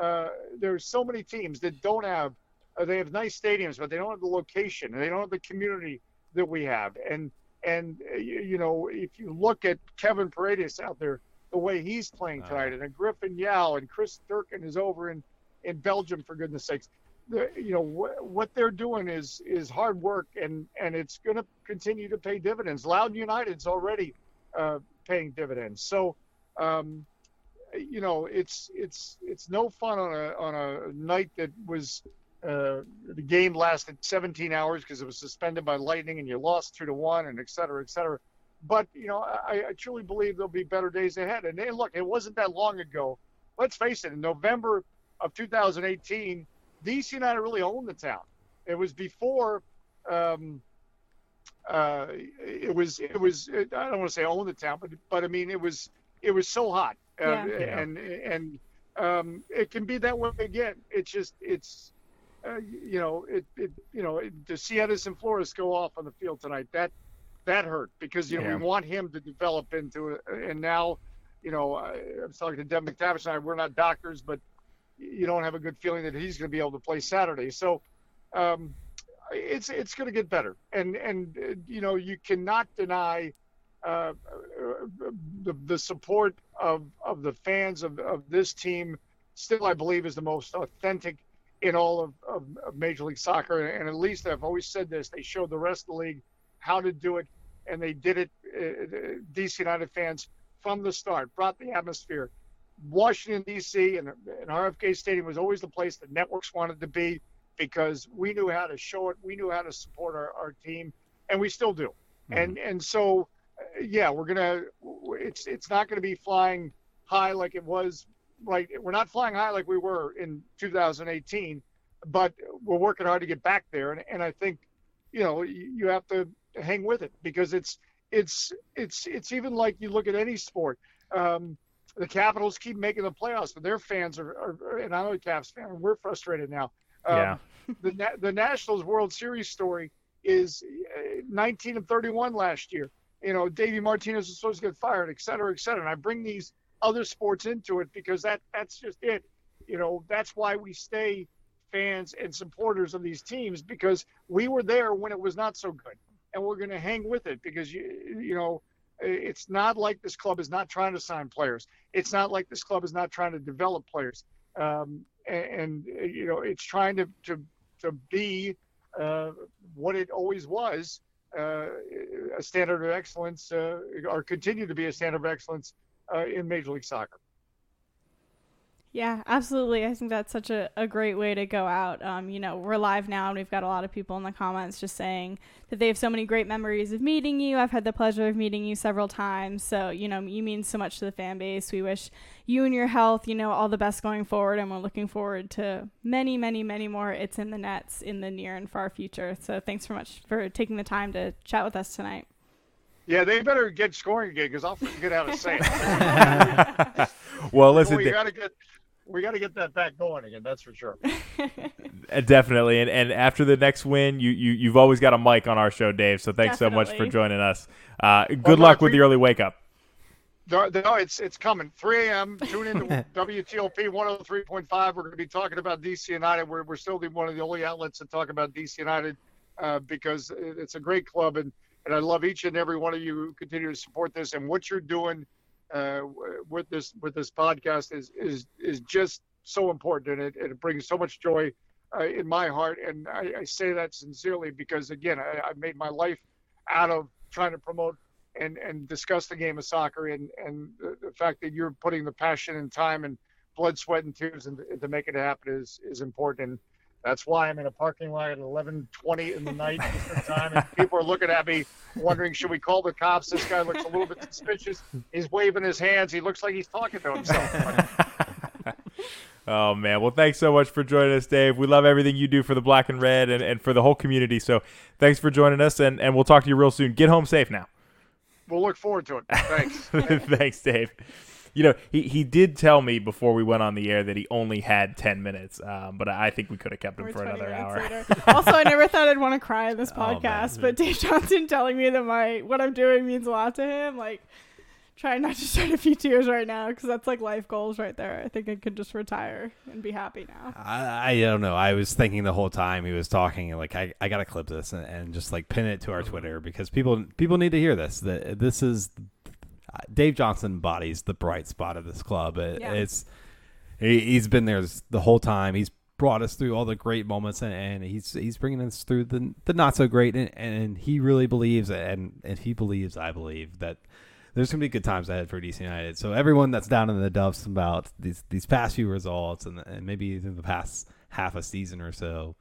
uh, there's so many teams that don't have uh, they have nice stadiums, but they don't have the location and they don't have the community that we have. And and uh, you, you know if you look at Kevin Paredes out there, the way he's playing tonight, and Griffin Yow and Chris Durkin is over in in Belgium for goodness sakes. The, you know wh- what they're doing is is hard work and and it's going to continue to pay dividends. Loudoun United's already uh, paying dividends. So um, you know, it's it's it's no fun on a on a night that was uh, the game lasted 17 hours because it was suspended by lightning and you lost two to one and et cetera, et cetera. But you know, I, I truly believe there'll be better days ahead. And hey, look, it wasn't that long ago. Let's face it. In November of 2018, DC United really owned the town. It was before um, uh, it was it was I don't want to say own the town, but but I mean it was it was so hot, uh, Yeah. Yeah. and and um, it can be that way again. It's just it's uh, you know it, it you know it, to see Edison Flores go off on the field tonight that that hurt because you know Yeah. we want him to develop into it, and now you know I, I was talking to Deb McTavish and I we're not doctors, but you don't have a good feeling that he's going to be able to play Saturday. So um, it's it's going to get better, and and uh, you know you cannot deny uh, the, the support of of the fans of, of this team. Still, I believe is the most authentic in all of, of, of Major League Soccer, and at least I've always said this: they showed the rest of the league how to do it, and they did it. Uh, DC United fans from the start brought the atmosphere. Washington D.C. and, and RFK Stadium was always the place the networks wanted to be because we knew how to show it, we knew how to support our, our team, and we still do. And and so, uh, yeah, we're gonna. It's it's not gonna be flying high like it was. Right, we're not flying high like we were in 2018, but we're working hard to get back there. And and I think, you know, you, you have to hang with it because it's it's it's it's even like you look at any sport. Um, the Capitals keep making the playoffs, but their fans are, are and I'm a Caps fan, and we're frustrated now. Um, Yeah. The Na- the Nationals World Series story is uh, 19 and 31 last year. You know, Davey Martinez was supposed to get fired, et cetera, et cetera. And I bring these other sports into it because that that's just it. You know, that's why we stay fans and supporters of these teams because we were there when it was not so good, and we're going to hang with it because you you know it's not like this club is not trying to sign players. It's not like this club is not trying to develop players. Um, and, and you know, it's trying to to to be uh, what it always was, uh, a standard of excellence, uh, or continue to be a standard of excellence uh, in Major League Soccer. Yeah, absolutely. I think that's such a, a great way to go out. Um, you know, we're live now and we've got a lot of people in the comments just saying that they have so many great memories of meeting you. I've had the pleasure of meeting you several times. So, you know, you mean so much to the fan base. We wish you and your health, you know, all the best going forward and we're looking forward to many, many, many more it's in the nets in the near and far future. So thanks so much for taking the time to chat with us tonight. Yeah, they better get scoring again because I'll forget how to say it. Well, listen, we Da- got to get we got to get that back going again. That's for sure. Uh, Definitely, and and after the next win, you you you've always got a mic on our show, Dave. So thanks so much for joining us. Uh, good Well, luck with we- the early wake up. No, no, it's it's coming. 3 a.m. Tune in to WTOP 103.5. We're going to be talking about DC United. We're, we're still the, one of the only outlets that talk about DC United uh, because it's a great club, and, and I love each and every one of you who continue to support this. And what you're doing uh, with this with this podcast is is is just so important, and it, it brings so much joy uh, in my heart. And I, I say that sincerely because again, I, I made my life out of trying to promote and and discuss the game of soccer and and the, fact that you're putting the passion and time and blood, sweat, and tears into, into making it happen is is important. And that's why I'm in a parking lot at 11:20 in the night Eastern time, and people are looking at me, wondering, should we call the cops? This guy looks a little bit suspicious. He's waving his hands. He looks like he's talking to himself. Oh man, well thanks so much for joining us, Dave. We love everything you do for the black and red and, and for the whole community. So thanks for joining us, and, and we'll talk to you real soon. Get home safe now. we'll look forward to it. Thanks. thanks, Dave. You know, he, he did tell me before we went on the air that he only had 10 minutes, um, but I think we could have kept him Or for another hour. also, I never thought I'd want to cry in this Oh, podcast, but Dave Johnson telling me that my what I'm doing means a lot to him, like trying not to shed a few tears right now because that's like life goals right there. I think I could just retire and be happy now. I, I don't know. I was thinking the whole time he was talking, like I, I gotta clip this and, and just like pin it to our Twitter because people people need to hear this. That this is Dave Johnson embodies the bright spot of this club. It, Yeah. It's he, he's been there the whole time. He's brought us through all the great moments and, and he's he's bringing us through the the not so great and, and he really believes and and he believes I believe that there's gonna be good times ahead for DC United. So everyone that's down in the dumps about these these past few results and, and maybe even the past half a season or so,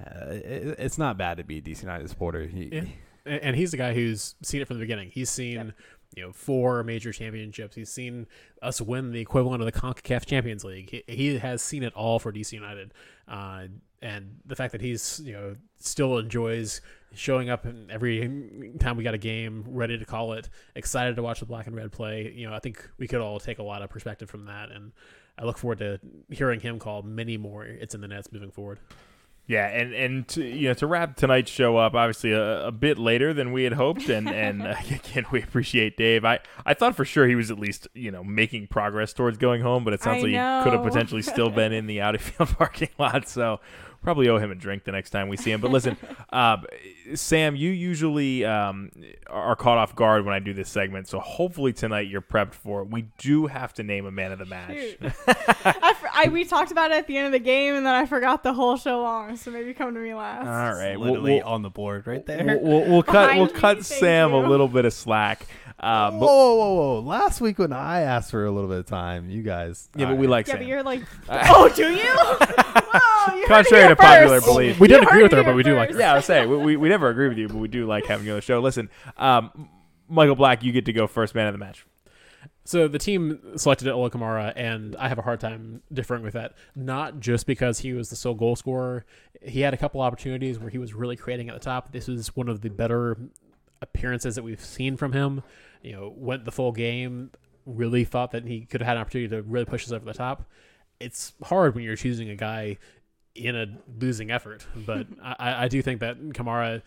uh, it, it's not bad to be a DC United supporter. You- Yeah. And and he's the guy who's seen it from the beginning. He's seen you know four major championships. He's seen us win the equivalent of the Concacaf Champions League. He, he has seen it all for DC United, uh, and the fact that he's you know still enjoys showing up every time we got a game, ready to call it, excited to watch the black and red play. You know, I think we could all take a lot of perspective from that, and I look forward to hearing him call many more. It's in the nets moving forward. Yeah, and and to, you know to wrap tonight's show up, obviously a, a bit later than we had hoped, and and again we appreciate Dave. I I thought for sure he was at least you know making progress towards going home, but it sounds I like know. he could have potentially still been in the Audi Field parking lot. So probably owe him a drink the next time we see him. But listen, uh, Sam, you usually um, are caught off guard when I do this segment, so hopefully tonight you're prepped for it. We do have to name a man of the match. I, fr- I- we talked about it at the end of the game, and then I forgot the whole show long. So maybe come to me last. All right, we'll- Literally we'll- on the board right there. We'll, we'll, we'll cut Behind we'll me, cut thank Sam a little bit of slack. Uh, whoa, but, whoa, whoa, whoa! Last week when I asked for a little bit of time, you guys. Yeah, but we like Yeah, Sam. but you're like, oh, do you? Whoa, you heard Contrary here to popular first. belief, We didn't agree with her, but we do like her. Yeah, I was saying we, we, we never agree with you, but we do like having you on the show. Listen, um, Michael Black, you get to go first, man of the match. So the team selected Ola Kamara, and I have a hard time differing with that. Not just because he was the sole goal scorer. He had a couple opportunities where he was really creating at the top. This was one of the better appearances that we've seen from him. You know, went the full game. Really thought that he could have had an opportunity to really push us over the top. It's hard when you're choosing a guy in a losing effort, but I, I do think that Kamara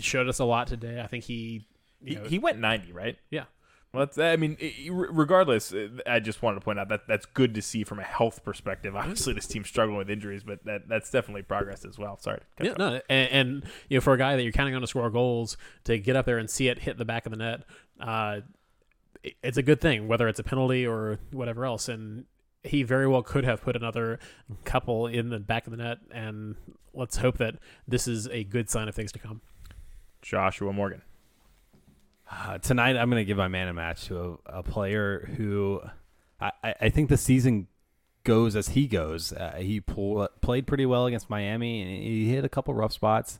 showed us a lot today. I think he, you He, he went 90, right? yeah. Well, that's, I mean, regardless, uh, I just wanted to point out that that's good to see from a health perspective. Obviously, this team's struggling with injuries, but that that's definitely progress as well. Sorry. Yeah, no, and, and you know, for a guy that you're counting on to score goals, to get up there and see it hit the back of the net, uh, it- it's a good thing, whether it's a penalty or whatever else. And he very well could have put another couple in the back of the net. And let's hope that this is a good sign of things to come. Joshua Morgan. Uh, tonight, I'm going to give my man a match to a, a player who I, I, think the season goes as he goes. Uh, he pull, played pretty well against Miami, and he hit a couple rough spots.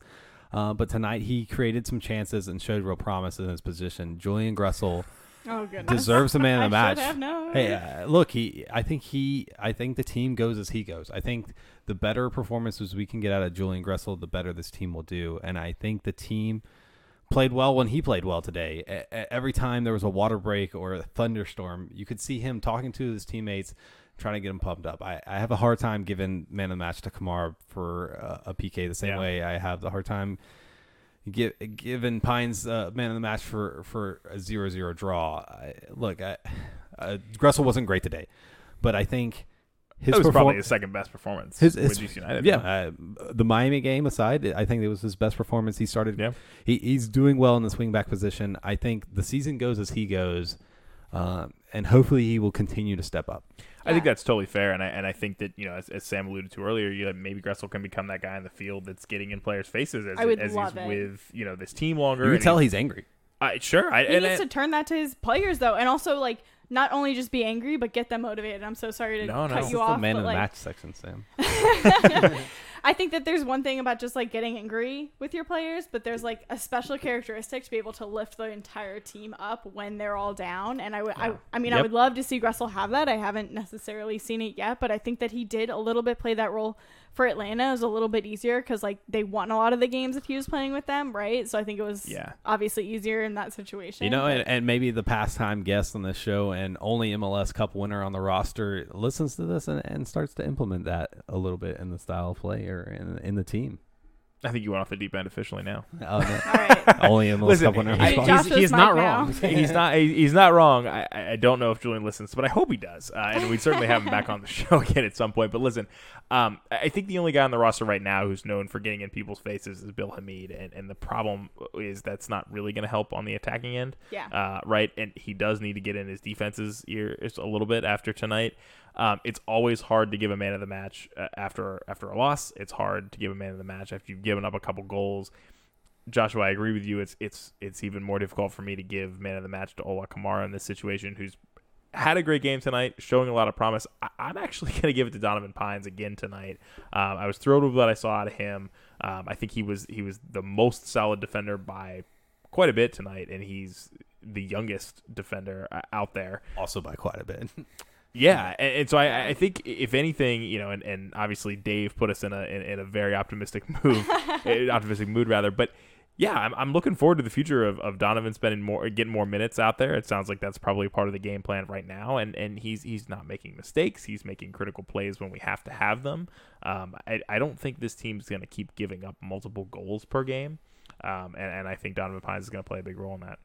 Uh, but tonight, he created some chances and showed real promise in his position. Julian Gressel Oh deserves the man of the match. Hey, uh, look, he. I think he. I think the team goes as he goes. I think the better performances we can get out of Julian Gressel, the better this team will do. And I think the team played well when he played well today. E- every time there was a water break or a thunderstorm, you could see him talking to his teammates, trying to get him pumped up. I, I have a hard time giving man of the match to Kamar for uh, a PK the same Yeah. way I have the hard time give, given Pines uh, man of the match for for a 0-0 draw. I, look, I, uh, Gressel wasn't great today, but I think his that was perform- probably his second best performance. his, with DC United. yeah, uh, the Miami game aside, I think it was his best performance. He started. Yeah. He, he's doing well in the swing back position. I think the season goes as he goes, um, and hopefully he will continue to step up. I think that's totally fair, and I and I think that you know, as, as Sam alluded to earlier, you know, maybe Gressel can become that guy in the field that's getting in players' faces as, as he's it. with you know this team longer. You can and tell he's angry. I, sure, I, He and needs I- to turn that to his players though, and also like not only just be angry, but get them motivated. I'm so sorry to No, no. cut This you off. the man the like, match section, Sam. I think that there's one thing about just like getting angry with your players, but there's like a special characteristic to be able to lift the entire team up when they're all down. And I would, I, I mean, I would love to see Gressel have that. I haven't necessarily seen it yet, but I think that he did a little bit play that role for Atlanta. It was a little bit easier because like they won a lot of the games if he was playing with them, right? So I think it was Yeah. obviously easier in that situation. You know, and, and maybe the pastime guest on this show and only MLS Cup winner on the roster listens to this and, and starts to implement that a little bit in the style of play or in, in the team. I think you went off the deep end officially now. Oh, no. Only MLS Listen, Cup winner. I- he's, he's not wrong. he's not. he- He's not wrong. I, I I don't know if Julian listens, but I hope he does. Uh, and we certainly have him back on the show again at some point. But listen, um, I I think the only guy on the roster right now who's known for getting in people's faces is Bill Hamid, and, and the problem is that's not really going to help on the attacking end. Yeah. Uh, right, and he does need to get in his defense's ears a little bit after tonight. Um, it's always hard to give a man of the match uh, after after a loss. It's hard to give a man of the match after you've given up a couple goals. Joshua, I agree with you. It's it's it's even more difficult for me to give man of the match to Ola Kamara in this situation, who's had a great game tonight, showing a lot of promise. I, I'm actually going to give it to Donovan Pines again tonight. Um, I was thrilled with what I saw out of him. Um, I think he was he was the most solid defender by quite a bit tonight, and he's the youngest defender uh, out there. Also by quite a bit. Yeah, and, and so I, I think if anything, you know, and, and obviously Dave put us in a in, in a very optimistic move, eh, optimistic mood rather. But yeah, I'm, I'm looking forward to the future of, of Donovan spending more, getting more minutes out there. It sounds like that's probably part of the game plan right now, and and he's he's not making mistakes. He's making critical plays when we have to have them. Um, I, I don't think this team's going to keep giving up multiple goals per game, um, and and I think Donovan Pines is going to play a big role in that.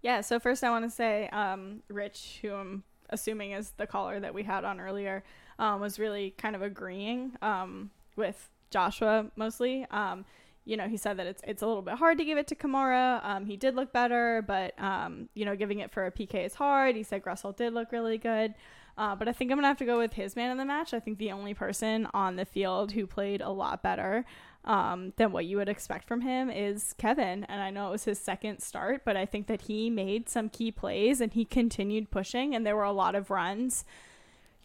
Yeah, so first I want to say, um, Rich, who I'm assuming is the caller that we had on earlier, um, was really kind of agreeing um, with Joshua mostly. Um, you know, he said that it's it's a little bit hard to give it to Kamara. Um, he did look better, but um, you know, giving it for a PK is hard. He said Gressel did look really good. Uh, but I think I'm gonna have to go with his man in the match. I think the only person on the field who played a lot better um, than what you would expect from him is Kevin. And I know it was his second start, but I think that he made some key plays and he continued pushing, and there were a lot of runs.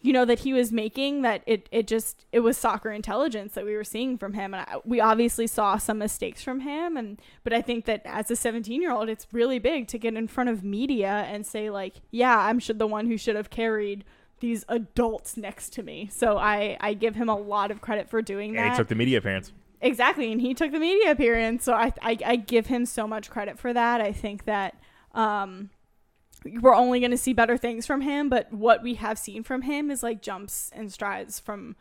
You know that he was making that it it just it was soccer intelligence that we were seeing from him, and I, we obviously saw some mistakes from him. And but I think that as a 17 year old, it's really big to get in front of media and say like, yeah, I'm should the one who should have carried these adults next to me. So I I give him a lot of credit for doing And that. he took the media appearance. Exactly, and he took the media appearance, so I, I I give him so much credit for that. I think that um we're only going to see better things from him, but what we have seen from him is like jumps and strides from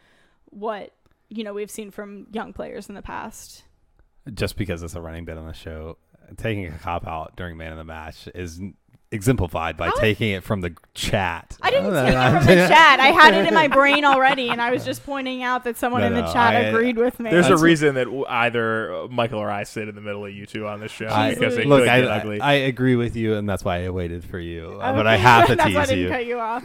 what you know we've seen from young players in the past. Just because it's a running bit on the show, taking a cop out during man of the match is exemplified by taking it from the chat. I didn't take it from the chat. I had it in my brain already, and I was just pointing out that someone No, in the no, chat I- agreed with me. There's a reason that either Michael or I sit in the middle of you two on this show I, because it look, I, get ugly. I agree with you, and that's why I waited for you. Uh, but I have to that's why I tease didn't you. cut you off.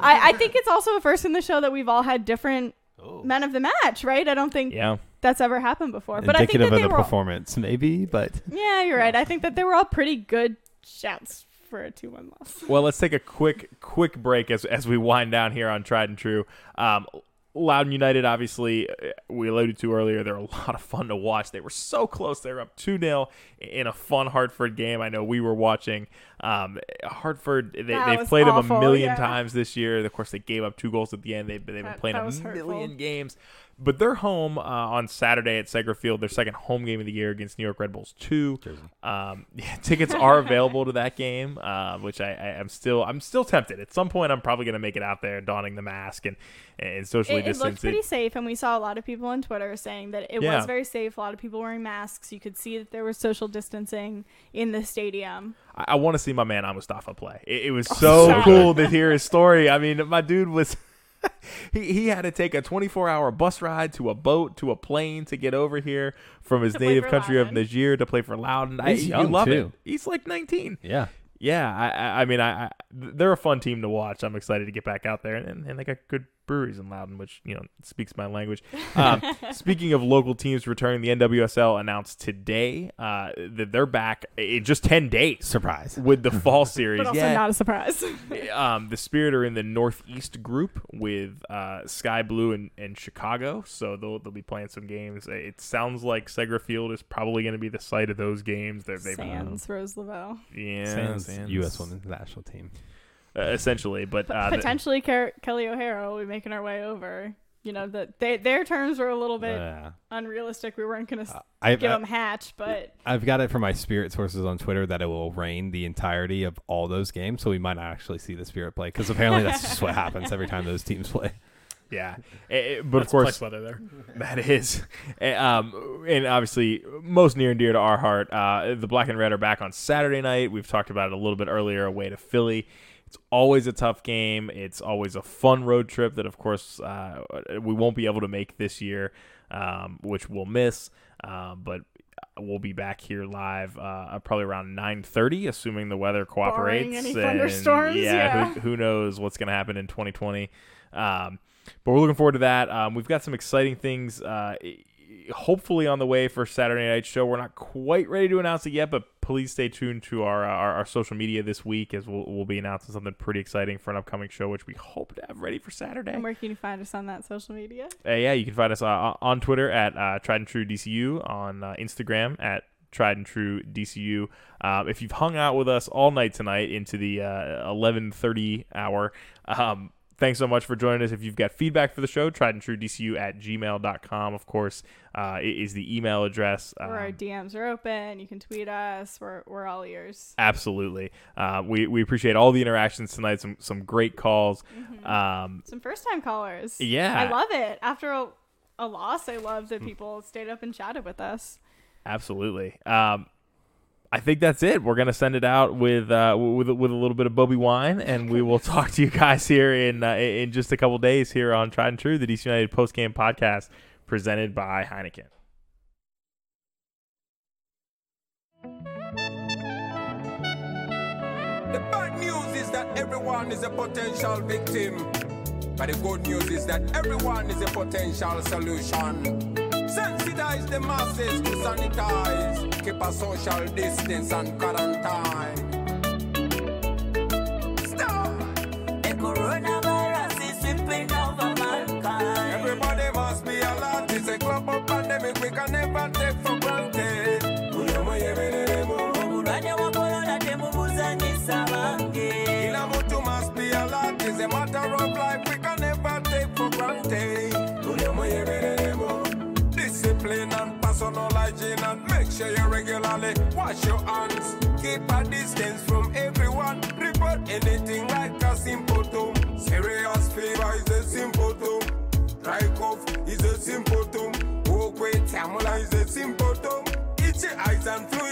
I, I think it's also a first in the show that we've all had different men of the match, right? I don't think Yeah. that's ever happened before. But I think Indicative that of they the were all, performance, maybe, but yeah, you're right. I think that they were all pretty good shouts for a two-one loss. Well, let's take a quick quick break as as we wind down here on Tried and True. Um, Loudoun United, obviously, uh, we alluded to earlier, they're a lot of fun to watch. They were so close. They were up 2 0 in a fun Hartford game. I know we were watching. Um, Hartford, they, they've was played them a million yeah. times this year. Of course, they gave up two goals at the end. They've, they've been That- playing that a hurtful. million games. But they're home uh, on Saturday at Segra Field, their second home game of the year against New York Red Bulls 2. Um, yeah, tickets are available to that game, uh, which I, I am still I'm still tempted. At some point, I'm probably going to make it out there, donning the mask and and socially It, it looked distanced. pretty safe, and we saw a lot of people on Twitter saying that it Yeah. was very safe. A lot of people wearing masks. You could see that there was social distancing in the stadium. I, I want to see my man Mustafa play. It, it was Oh, so sorry. cool to hear his story. I mean, my dude was. he, he had to take a 24 hour bus ride to a boat to a plane to get over here from his To native for country of Niger to play for Loudoun. I, He's you young, love it. He's like 19. Yeah. Yeah, I, I, I mean, I, I, they're a fun team to watch. I'm excited to get back out there, and, and they got good breweries in Loudoun, which you know speaks my language. Um, speaking of local teams returning, the NWSL announced today uh, that they're back in just 10 days. Surprise with the fall series. But also yeah, not a surprise. um, the Spirit are in the Northeast group with uh, Sky Blue and, and Chicago, so they'll they'll be playing some games. It sounds like Segra Field is probably going to be the site of those games. They're, they've Sands, Rose Lavelle. yeah, Sans Sands. U.S. Women's national team. Uh, essentially, but uh, the- Potentially, Car- Kelly O'Hara will be making our way over. You know that they, their terms were a little bit Yeah. unrealistic. We weren't going to I- give I- them Hatch, but I've got it from my Spirit sources on Twitter that it will rain the entirety of all those games, so we might not actually see the Spirit play because apparently that's just what happens every time those teams play. Yeah, Eh, eh, but That's of course, weather there. That is, Eh, um, and obviously most near and dear to our heart. Uh, the Black and Red are back on Saturday night. We've talked about it a little bit earlier. Away to Philly. It's always a tough game. It's always a fun road trip that, of course, uh, we won't be able to make this year, um, which we'll miss. Um, but we'll be back here live uh, probably around 9:30, assuming the weather cooperates. Any thunderstorms, yeah. Who, who knows what's going to happen in 2020? Um, but we're looking forward to that. Um, we've got some exciting things. Uh, hopefully on the way for Saturday night show. We're not quite ready to announce it yet, but please stay tuned to our our, our social media this week as we'll, we'll be announcing something pretty exciting for an upcoming show, which we hope to have ready for Saturday. and where can you find us on that social media? Uh, yeah, you can find us uh, on Twitter at uh, Tried and True DCU, on uh, Instagram at Tried and True DCU. Um, if you've hung out with us all night tonight into the uh, 11:30 hour. Um, thanks so much for joining us. If you've got feedback for the show, tried and true DCU at gmail.com, of course, uh, is the email address. Or our Um, DMs are open. You can tweet us. We're, we're all ears. absolutely. Uh, we, we appreciate all the interactions tonight, some, some great calls. Um, Some first time callers. Yeah. I love it. After a, a loss, I love that people stayed up and chatted with us. Absolutely. Um, I think that's it. We're gonna send it out with uh, with with a little bit of Bobby wine, and we will talk to you guys here in uh, in just a couple days here on Tried and True, the DC United post game podcast presented by Heineken. The bad news is that everyone is a potential victim. But the good news is that everyone is a potential solution. Sensitize the masses to sanitize. Keep a social distance and quarantine. Stop! The coronavirus wash your hands. Keep a distance from everyone. Report anything like a symptom. Serious fever is a symptom. Dry cough is a symptom. Walkway tremor is a symptom. Itchy eyes and fluid.